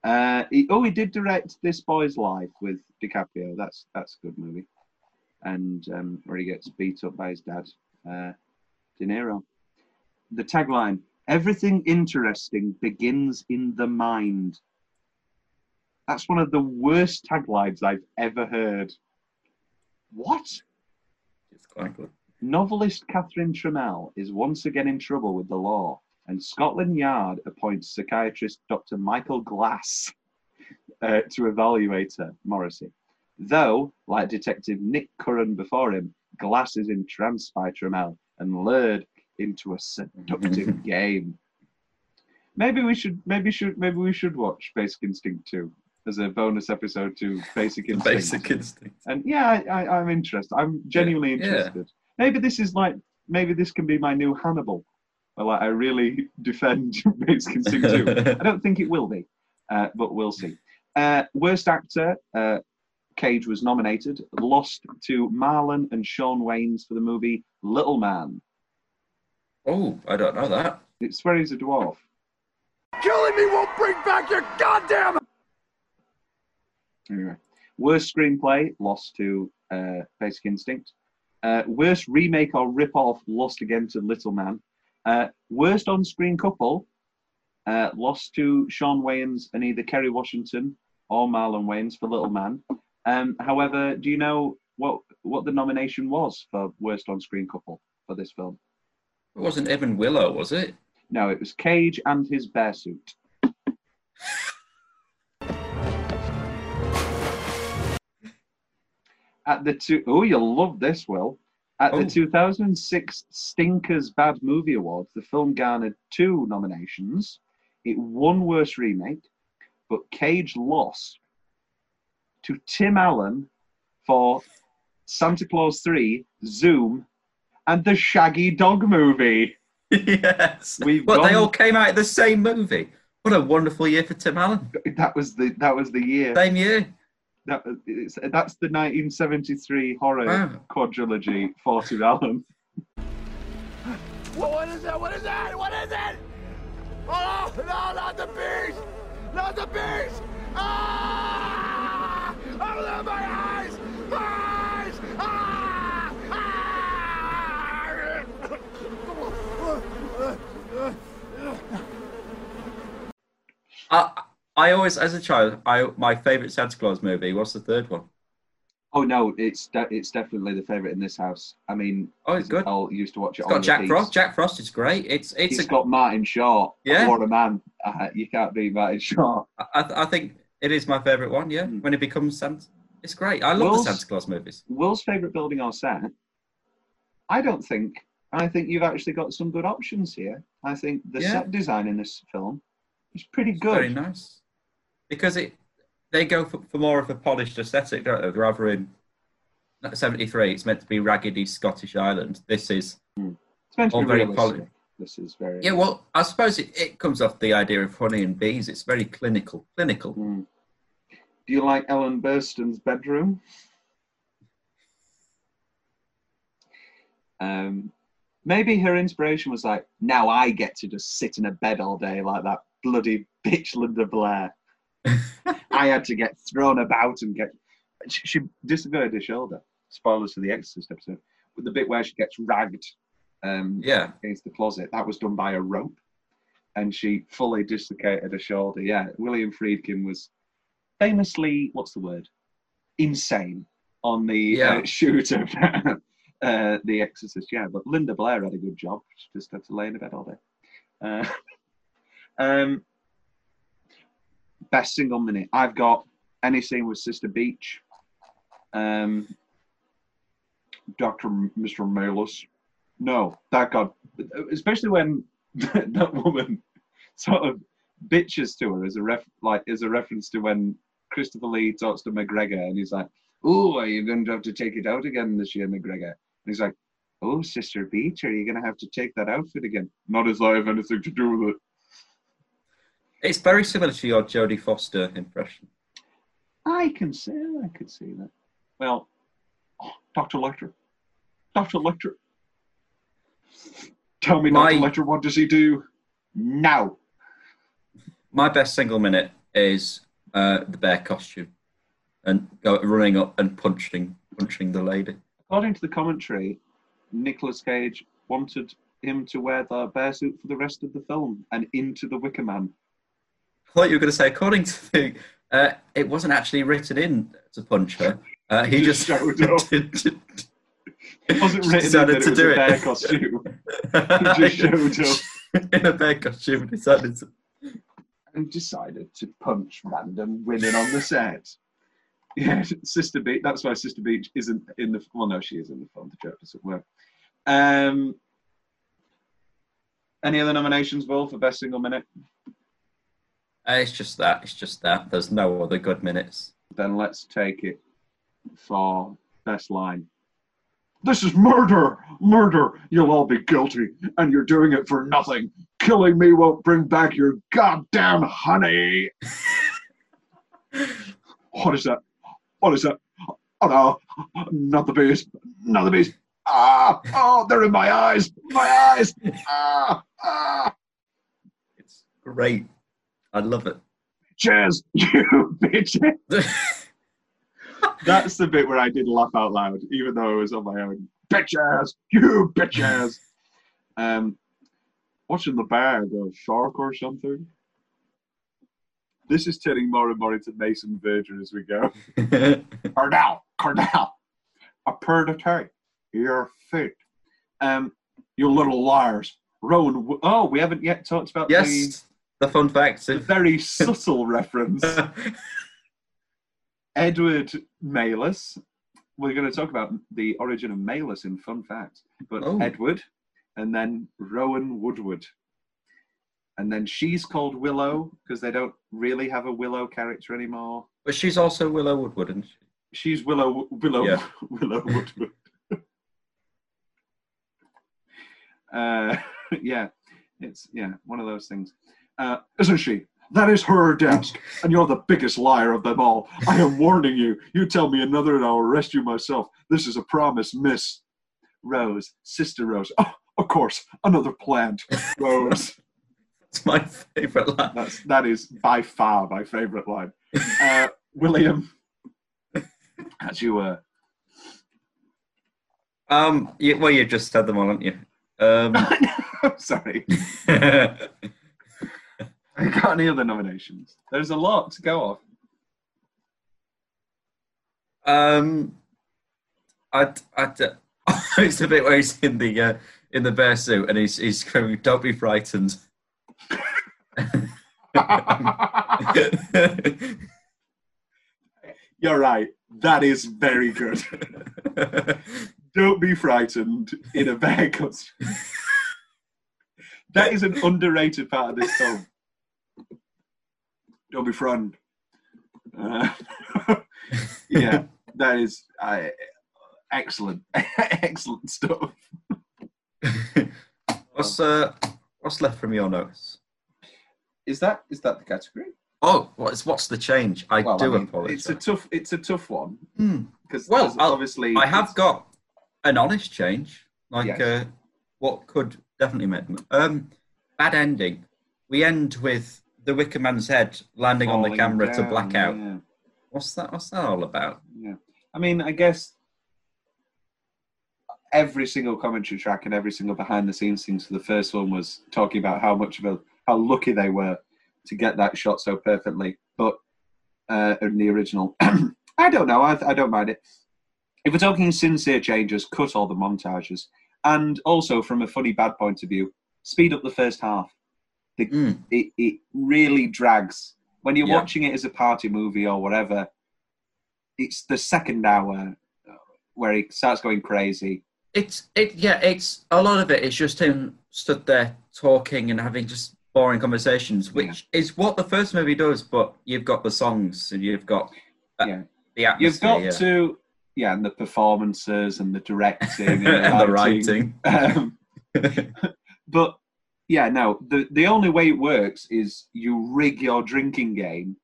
Uh, he, oh, he did direct This Boy's Life with DiCaprio. That's that's a good movie. And um, where he gets beat up by his dad, uh, De Niro. The tagline: Everything interesting begins in the mind. That's one of the worst taglines I've ever heard. What? It's quite good. Novelist Catherine Trammell is once again in trouble with the law, and Scotland Yard appoints psychiatrist Dr. Michael Glass uh, to evaluate her, Morrissey. Though, like Detective Nick Curran before him, Glass is entranced by Trammell and lured into a seductive game. Maybe we should, maybe should, maybe we should watch Basic Instinct 2 as a bonus episode to Basic Instinct. Basic instinct. And yeah, I, I'm interested. I'm genuinely Yeah. interested. Maybe this is like, maybe this can be my new Hannibal. Like I really defend Basic Instinct 2. I don't think it will be, uh, but we'll see. Uh, worst actor, uh, Cage was nominated, lost to Marlon and Sean Wayans for the movie Little Man. Oh, I don't know that. It's where he's a dwarf. Killing me won't bring back your goddamn. Anyway, worst screenplay lost to uh, Basic Instinct. Uh, worst remake or rip-off lost again to Little Man. Uh, worst on-screen couple uh, lost to Sean Wayans and either Kerry Washington or Marlon Wayans for Little Man. Um, however, do you know what what the nomination was for worst on-screen couple for this film? It wasn't Evan Willow, was it? No, it was Cage and his bear suit. At the two, oh, you'll love this, Will. At Oh. the 2006 Stinkers Bad Movie Awards, the film garnered two nominations. It won Worst Remake, but Cage lost to Tim Allen for Santa Clause 3, Zoom, and the Shaggy Dog movie. yes. We've But they all came out of the same movie. What a wonderful year for Tim Allen. That was the that was the year. Same year. That, it's, that's the 1973 horror Wow. quadrilogy for Tim Allen. What, what is that? What is that? What is it? Oh no, no, not the beast! Not the beast! Ah! Open my eyes! Eyes! Ah! Ah! I, I always, as a child, I my favourite Santa Claus movie What's the third one. Oh no, it's de- it's definitely the favorite in this house. I mean, Oh, it's good. I used to watch it. It's got Jack. Frost. Jack Frost is great. It's it's It's a, got Martin Short. Yeah. what a man! Uh, you can't beat Martin Short. I, I think it is my favourite one. Yeah, Hmm. when it becomes Santa, it's great. I love Will's- the Santa Claus movies. Will's favorite building or set? I don't think. I think you've actually got some good options here. I think the Yeah. set design in this film is pretty It's good. Very nice because it they go for, for more of a polished aesthetic, don't they? Rather in seventy three, it's meant to be raggedy Scottish Island. This is It's meant to all be very polished. This is very. Yeah, well, I suppose it, it comes off the idea of honey and bees. It's very clinical. Clinical. Mm. Do you like Ellen Burstyn's bedroom? Um, maybe her inspiration was like, now I get to just sit in a bed all day like that bloody bitch Linda Blair. I had to get thrown about and get. She, she dislocated her shoulder. Spoilers for the Exorcist episode. With the bit where she gets ragged um, Yeah. against the closet, that was done by a rope. And she fully dislocated her shoulder. Yeah, William Friedkin was famously, what's the word? Insane on the Yeah. uh, shoot of uh, The Exorcist. Yeah, but Linda Blair had a good job. She just had to lay in the bed all day. Uh, um, best single minute. I've got any scene with Sister Beech. Um, Dr. M- Mr. Malus. No, that got especially when that woman sort of bitches to her as a ref, like as a reference to when Christopher Lee talks to McGregor and he's like, "Oh, are you going to have to take it out again this year, McGregor?" And he's like, "Oh, Sister Beech, are you going to have to take that outfit again?" Not as I have anything to do with it. It's very similar to your Jodie Foster impression. I can see, I could see that. Well, oh, Doctor Lecter, Doctor Lecter. Tell me, My- Doctor Lecter, what does he do now? My best single minute is uh, the bear costume and go, running up and punching punching the lady. According to the commentary, Nicolas Cage wanted him to wear the bear suit for the rest of the film and into the Wicker Man. I thought you were going to say, according to the Uh, it wasn't actually written in to punch her. Uh, he just just showed up. It wasn't written in decided it to was do a it. costume. He just showed up. in a bear costume and decided to. and decided to punch random women on the set. Yeah, Sister Beech. That's why Sister Beech isn't in the. Well, no, she is in the film. The joke doesn't work. Um, any other nominations, Will, for best single minute? Uh, it's just that. It's just that. There's no other good minutes. Then let's take it for best line. This is murder! Murder! You'll all be guilty, and you're doing it for nothing. Killing me won't bring back your goddamn honey! what is that? What is that? Oh no! Not the bees! Not the bees! Ah! Oh, they're in my eyes! My eyes! Ah! Ah! It's great. I love it. Cheers, you bitches! That's the bit where I did laugh out loud, even though I was on my own. Bitches! You bitches! um, what's in the bag? A shark or something? This is turning more and more into Mason Verger as we go. Cardell! Cardell! A purgatory. Your feet. Um, you little liars. Rowan. Oh, we haven't yet talked about yes, the fun fact. the very subtle reference. Edward Malus. We're going to talk about the origin of Malus in fun fact. But Oh. Edward, and then Rowan Woodward. And then she's called Willow because they don't really have a Willow character anymore. but she's also Willow Woodward, isn't she? She's Willow Willow Yeah. Willow Woodward. uh, yeah, it's yeah one of those things, uh, isn't she? That is her desk, and you're the biggest liar of them all. I am warning you. You tell me another, and I'll arrest you myself. This is a promise, Miss Rose, Sister Rose. Oh, of course, another plant, Rose. It's my favourite line. That's that is by far my favourite line. Uh, William, as you were. Um, you, well, you just said them all, haven't you? Um, Sorry. I got any other nominations? There's a lot to go off. um, I'd, uh, it's the bit where he's in the uh, in the bear suit and he's he's going, "Don't be frightened." You're right. That is very good. Don't be frightened in a bear costume. that is an underrated part of this film. Don't be frightened. Uh, yeah, that is uh, excellent, excellent stuff. what's uh, what's left from your notes? Is that is that the category? Oh, what's what's the change? I Well, do I mean, apologize. It's a tough. It's a tough one Hmm. because Well, obviously I have got an honest change, like Yes. uh, what could definitely make. Um, bad ending. We end with the Wicker Man's head landing on the camera to down, black out. Yeah, What's that? What's that all about? yeah. I mean, I guess every single commentary track and every single behind the scenes thing for the first one was talking about how much of a how lucky they were to get that shot so perfectly. But uh, in the original, I don't know. I, I don't mind it. If we're talking sincere changes, cut all the montages, and also from a funny bad point of view, speed up the first half. The, Mm. it, it really drags when you're Yeah. watching it as a party movie or whatever. It's the second hour uh, where he starts going crazy. It's it. Yeah, it's a lot of it. It's just him stood there talking and having just boring conversations, which is what the first movie does. But you've got the songs and you've got uh, Yeah. the atmosphere. You've got yeah. to, yeah, and the performances and the directing and, and the the writing. Um, but yeah, no, the the only way it works is you rig your drinking game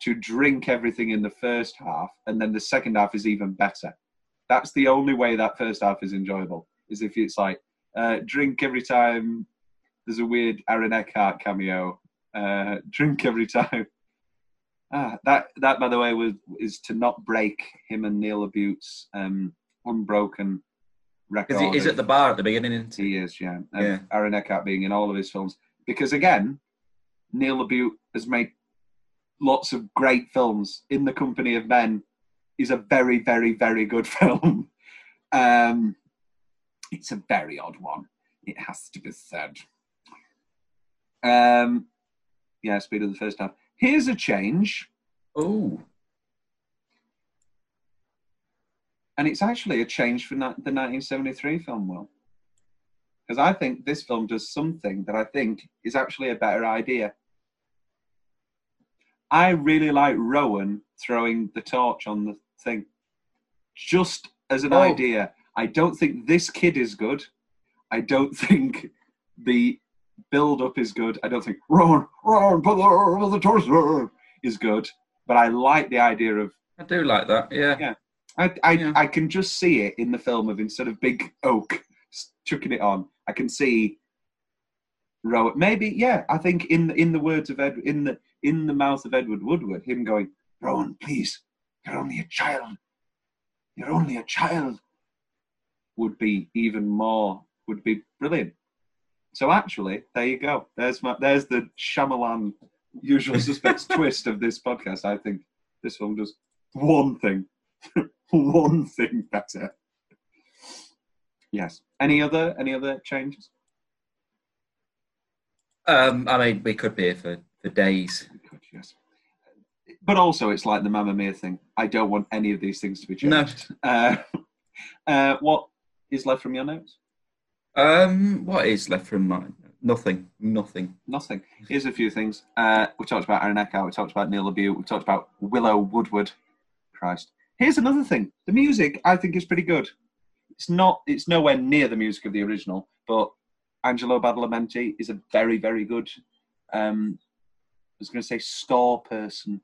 to drink everything in the first half, and then the second half is even better. That's the only way that first half is enjoyable. Is if it's like uh, drink every time there's a weird Aaron Eckhart cameo. Uh, drink every time. Ah, that that by the way was is to not break him and Neil LaBute's um, unbroken record. Is he, he's at the bar at the beginning. Isn't he? he is, yeah. And Yeah. Aaron Eckhart being in all of his films. Because again, Neil Labute has made lots of great films. In the Company of Men is a very, very, very good film. Um, it's a very odd one. It has to be said. Um, yeah, speed of the first half. Here's a change. Oh, And it's actually a change from the 1973 film, Will. Because I think this film does something that I think is actually a better idea. I really like Rowan throwing the torch on the thing. Just as an Oh. idea. I don't think this kid is good. I don't think the build up is good. I don't think Rowan, Rowan, put the, the torch is good. But I like the idea of I do like that. Yeah. Yeah. I, I, I can just see it in the film of instead of Big Oak chucking it on, I can see Rowan. Maybe, yeah. I think in the, in the words of Ed, in the in the mouth of Edward Woodward, him going, Rowan, please, you're only a child. You're only a child. Would be even more. Would be brilliant. So actually, there you go. There's my there's the Shyamalan usual suspects twist of this podcast. I think this film does one thing, one thing better. Yes. Any other any other changes? Um, I mean, we could be here for, for days. Yes. But also, it's like the Mamma Mia thing. I don't want any of these things to be No. changed. Uh, uh, what is left from your notes? Um, what is left from mine? Nothing. Nothing. Nothing. Here's a few things. Uh, we talked about Aaron Eckhart. We talked about Neil LaBute. We talked about Willow Woodward. Christ. Here's another thing. The music, I think, is pretty good. It's not. It's nowhere near the music of the original, but Angelo Badalamenti is a very, very good. Um, I was going to say score person,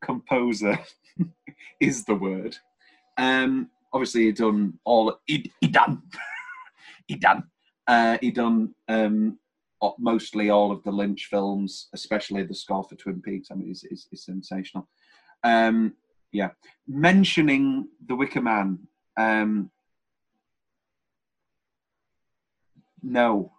composer is the word. Um, obviously, he done all. He, he done. he done. Uh, he done um, mostly all of the Lynch films, especially the score for Twin Peaks. I mean, it's, it's, it's sensational. Um, yeah, mentioning the Wicker Man. Um, no,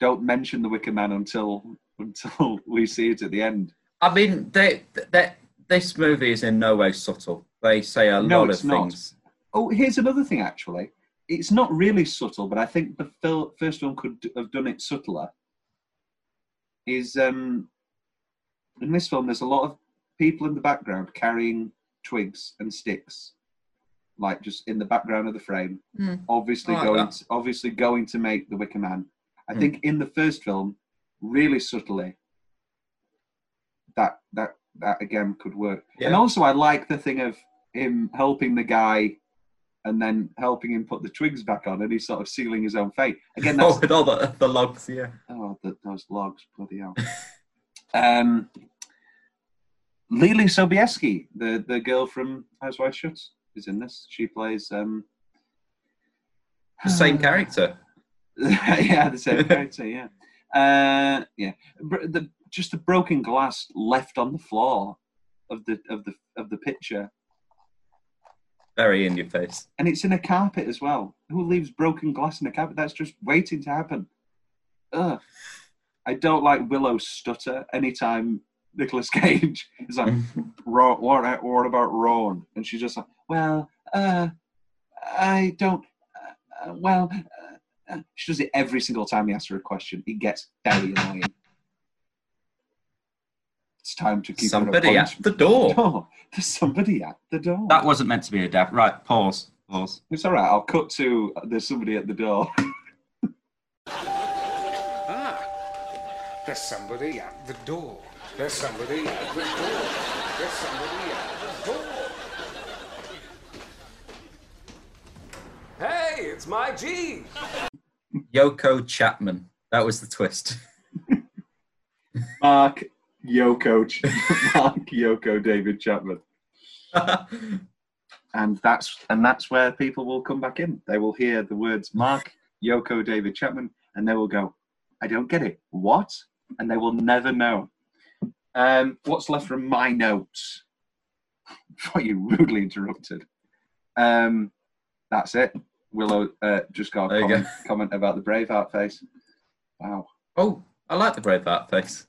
don't mention the Wicker Man until until we see it at the end. I mean, they, they, this movie is in no way subtle. They say a No, lot it's of not. things. Oh, here's another thing. Actually, it's not really subtle, but I think the fil- first film could have done it subtler. Is um, in this film, there's a lot of people in the background carrying twigs and sticks, like just in the background of the frame. Hmm. Obviously I like going, to, obviously going to make the Wicker Man. I Hmm. think in the first film, really subtly, that that that again could work. And also, I like the thing of him helping the guy and then helping him put the twigs back on, and he's sort of sealing his own fate. Again, that's Oh, with all the, the logs, yeah. Oh, the, those logs, bloody hell. um, Leelee Sobieski, the, the girl from Housewives Shuts, is in this. She plays. Um, The same character. yeah, the same character. Yeah, uh, yeah. Br- The, just the broken glass left on the floor of the of the of the picture, Very in your face. and it's in a carpet as well. Who leaves broken glass in a carpet? That's just waiting to happen. Ugh. I don't like Willow's stutter anytime Nicolas Cage is like, "Ro- what, what about Ron? And she's just like, well, uh, I don't, uh, uh, well, uh, uh," she does it every single time he asks her a question. It gets very annoying. It's time to keep her Somebody at the door. Oh, there's somebody at the door. That wasn't meant to be a dab. Right, pause. Pause. It's all right. I'll cut to uh, there's somebody at the door. Ah, there's somebody at the door. There's somebody at the door. There's somebody at the door. Hey, it's my G. Yoko Chapman. That was the twist. Mark Yoko, Ch- Mark Yoko, David Chapman, and that's and that's where people will come back in. They will hear the words Mark Yoko, David Chapman, and they will go, "I don't get it. What?" And they will never know. Um, what's left from my notes? Before you rudely interrupted. Um, that's it. Willow uh, just got a comment, go. comment about the Braveheart face. Wow. Oh, I like the Braveheart face.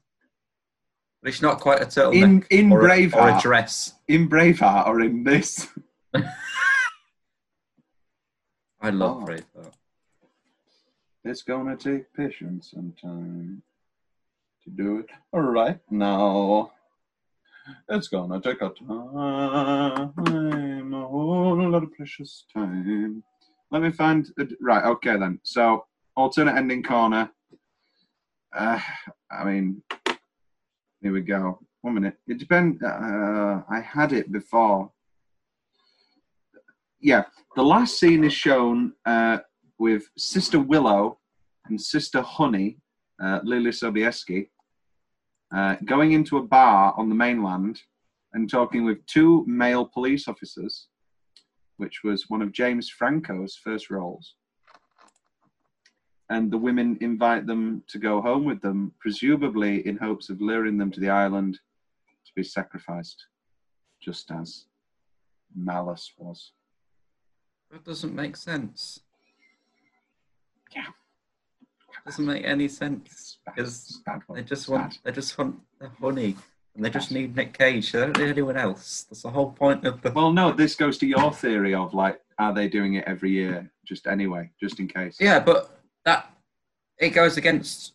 But it's not quite a turtleneck In in or, a, or a Braveheart, dress. in Braveheart, or in this. I love Oh. Braveheart. It's gonna take patience and time to do it right now. It's gonna take a time, a whole lot of precious time. Let me find. A, right, okay then. So, alternate ending corner. Uh, I mean, here we go. One minute. It depends. Uh, I had it before. Yeah, the last scene is shown uh, with Sister Willow and Sister Honey, uh, Leelee Sobieski, uh, going into a bar on the mainland and talking with two male police officers, which was one of James Franco's first roles. And the women invite them to go home with them, presumably in hopes of luring them to the island to be sacrificed, just as Malus was. That doesn't make sense. Yeah. Doesn't make any sense because they just want they just want the honey and they just need Nick Cage. They don't need anyone else. That's the whole point of the. Well, no, this goes to your theory of like, are they doing it every year, just anyway, just in case? Yeah, but that it goes against.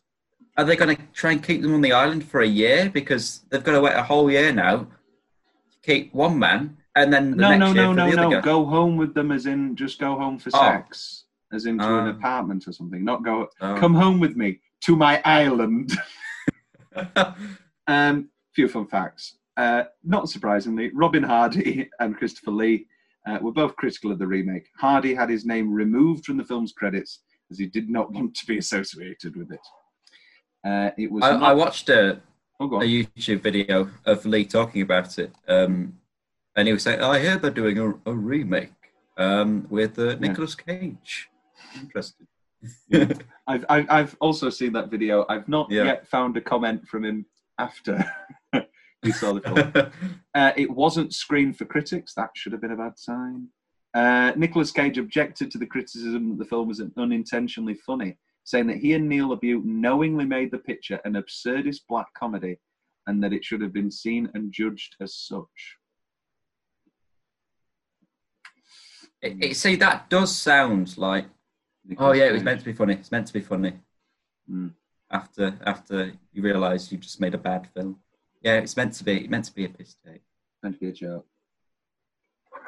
Are they going to try and keep them on the island for a year because they've got to wait a whole year now to keep one man and then the No, next no, year no, no, no. Go home with them, as in just go home for Oh. sex, as into an Ah. apartment or something. Not go. Oh. Come home with me to my island. um, few fun facts. Uh, not surprisingly, Robin Hardy and Christopher Lee uh, were both critical of the remake. Hardy had his name removed from the film's credits as he did not want to be associated with it. Uh, it was. I, not- I watched a, Oh, a. YouTube video of Lee talking about it, um, and he was saying, "I hear they're doing a, a remake um, with uh, Nicolas Cage." Interesting. I've, I've I've also seen that video. I've not Yeah. yet found a comment from him after he saw the film. uh, it wasn't screened for critics. That should have been a bad sign. Uh, Nicholas Cage objected to the criticism that the film was unintentionally funny, saying that he and Neil LaBute knowingly made the picture an absurdist black comedy, and that it should have been seen and judged as such. It, it- see, that does sound like. Oh yeah, it was meant to be funny. It's meant to be funny. Mm. After after you realise you just made a bad film. Yeah, it's meant to be It's meant to be a piss take. meant to be a joke.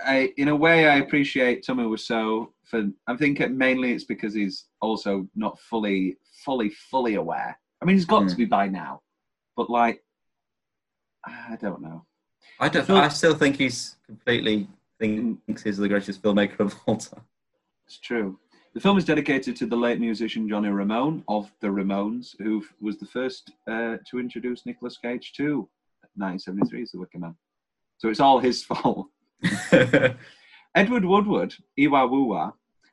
I, in a way, I appreciate Tommy Wiseau for. I think it, mainly it's because he's also not fully, fully, fully aware. I mean, he's got to Hmm. be by now, but like, I don't know. I don't. feel- I still think he's completely thinks he's the greatest filmmaker of all time. It's true. The film is dedicated to the late musician Johnny Ramone of the Ramones, who was the first uh, to introduce Nicolas Cage to 1973's The Wicker Man. So it's all his fault. Edward Woodward, Iwa Wuwa,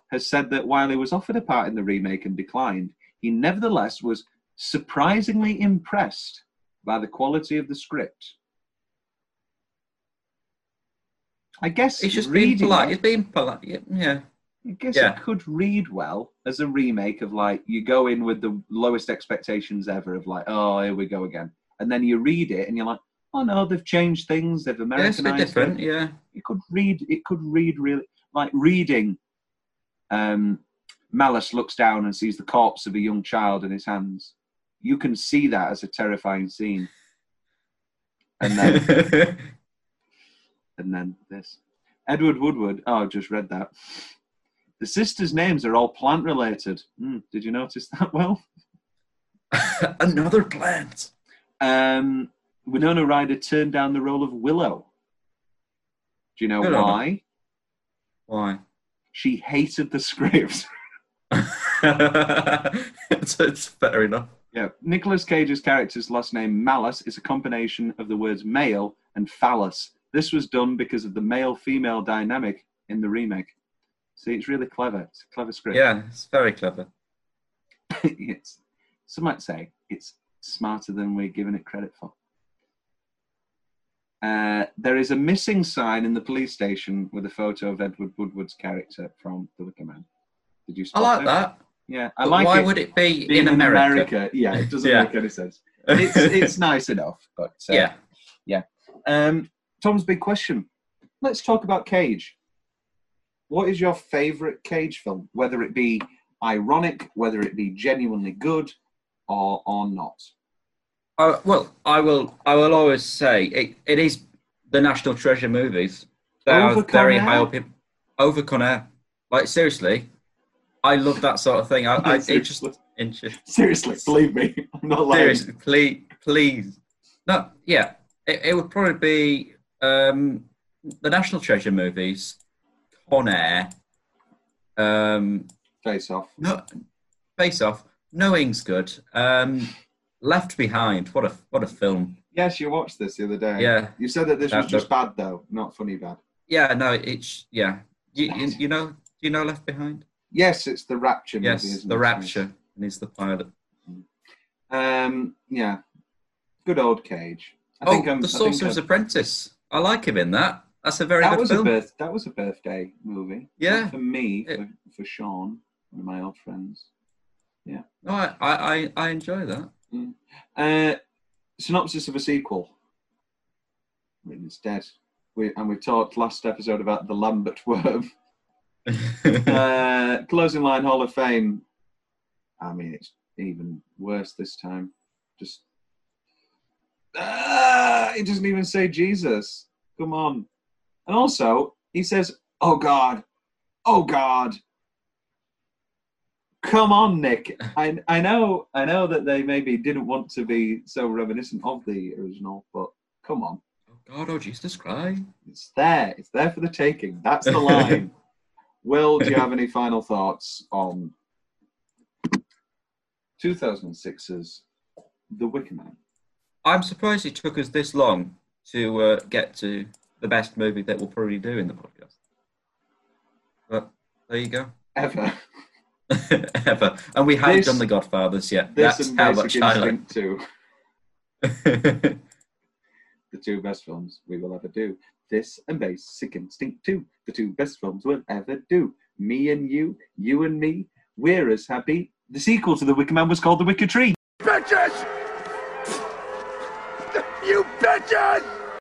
has said that while he was offered a part in the remake and declined, he nevertheless was surprisingly impressed by the quality of the script. I guess it's just being polite. it- He's being polite. Yeah. I guess Yeah. it could read well as a remake of like you go in with the lowest expectations ever of like, oh, here we go again, and then you read it and you're like, oh no, they've changed things, they've Yeah, it's a bit Americanized different. it. Yeah. It could read. It could read really like reading. Um, Malus looks down and sees the corpse of a young child in his hands. You can see that as a terrifying scene. And then and then this. Edward Woodward. Oh, I've just read that. The sisters' names are all plant related. Hmm, did you notice that? Well, Another plant. um, Winona Ryder turned down the role of Willow. Do you know Good why? Why? She hated the script. it's, it's fair enough. Yeah, Nicolas Cage's character's last name Malus is a combination of the words male and phallus. This was done because of the male-female dynamic in the remake. See, it's really clever. It's a clever script. Yeah, it's very clever. it's some might say it's smarter than we're giving it credit for. Uh, there is a missing sign in the police station with a photo of Edward Woodward's character from The Wicker Man. Did you? I like it? that. Yeah, I But like why it. would it be being in America? Yeah, it doesn't Yeah. make any sense. it's it's nice enough, but uh, yeah. yeah. Um, Tom's big question. Let's talk about Cage. What is your favourite Cage film? Whether it be ironic, whether it be genuinely good, or or not. Uh, well, I will. I will always say it. It is the National Treasure movies. They Over are very high up. In, over Con Air. Like seriously, I love that sort of thing. I, I it just Seriously. interest. Seriously, believe me, I'm not lying. Seriously, please, please. No, yeah, it, it would probably be um, the National Treasure movies, Con Air, um, Face off. no, Face Off, Knowing's good, um, Left Behind. What a what a film. Yes, you watched this the other day. Yeah. You said that this was just bad though, not funny bad. Yeah, no, it's yeah. You, you, you know, do you know Left Behind? Yes, it's the Rapture Yes, movie. isn't The it? Rapture, and he's the pilot. Um, yeah, good old Cage. I oh, think I'm, The I Sorcerer's I'm- Apprentice. I like him in that. That's a very that good was film. a birth. That was a birthday movie. Yeah. Not for me, It- for, for Sean, one of my old friends. No, I, I, I, enjoy that. Uh, synopsis of a sequel. I mean, it's dead. We, and we talked last episode about the Lambert worm. uh, closing line Hall of Fame. I mean, it's even worse this time. Just ah, he doesn't even say Jesus. Come on. And also, he says, "Oh God, oh God." Come on, Nick. I I know I know that they maybe didn't want to be so reminiscent of the original, but come on, Oh God, oh Jesus Christ. it's there. It's there for the taking. That's the line. Will, do you have any final thoughts on 2006's The Wicker Man? I'm surprised it took us this long to uh, get to the best movie that we'll probably do in the podcast. But there you go. Ever. Ever. And we haven't This- done The Godfathers yet. This That's and how Basic much I like. Instinct 2, the two best films we will ever do. This and Basic Instinct 2, the two best films we'll ever do. Me and you, you and me, we're as happy. The sequel to The Wicker Man was called The Wicker Tree. Bitches! You bitches!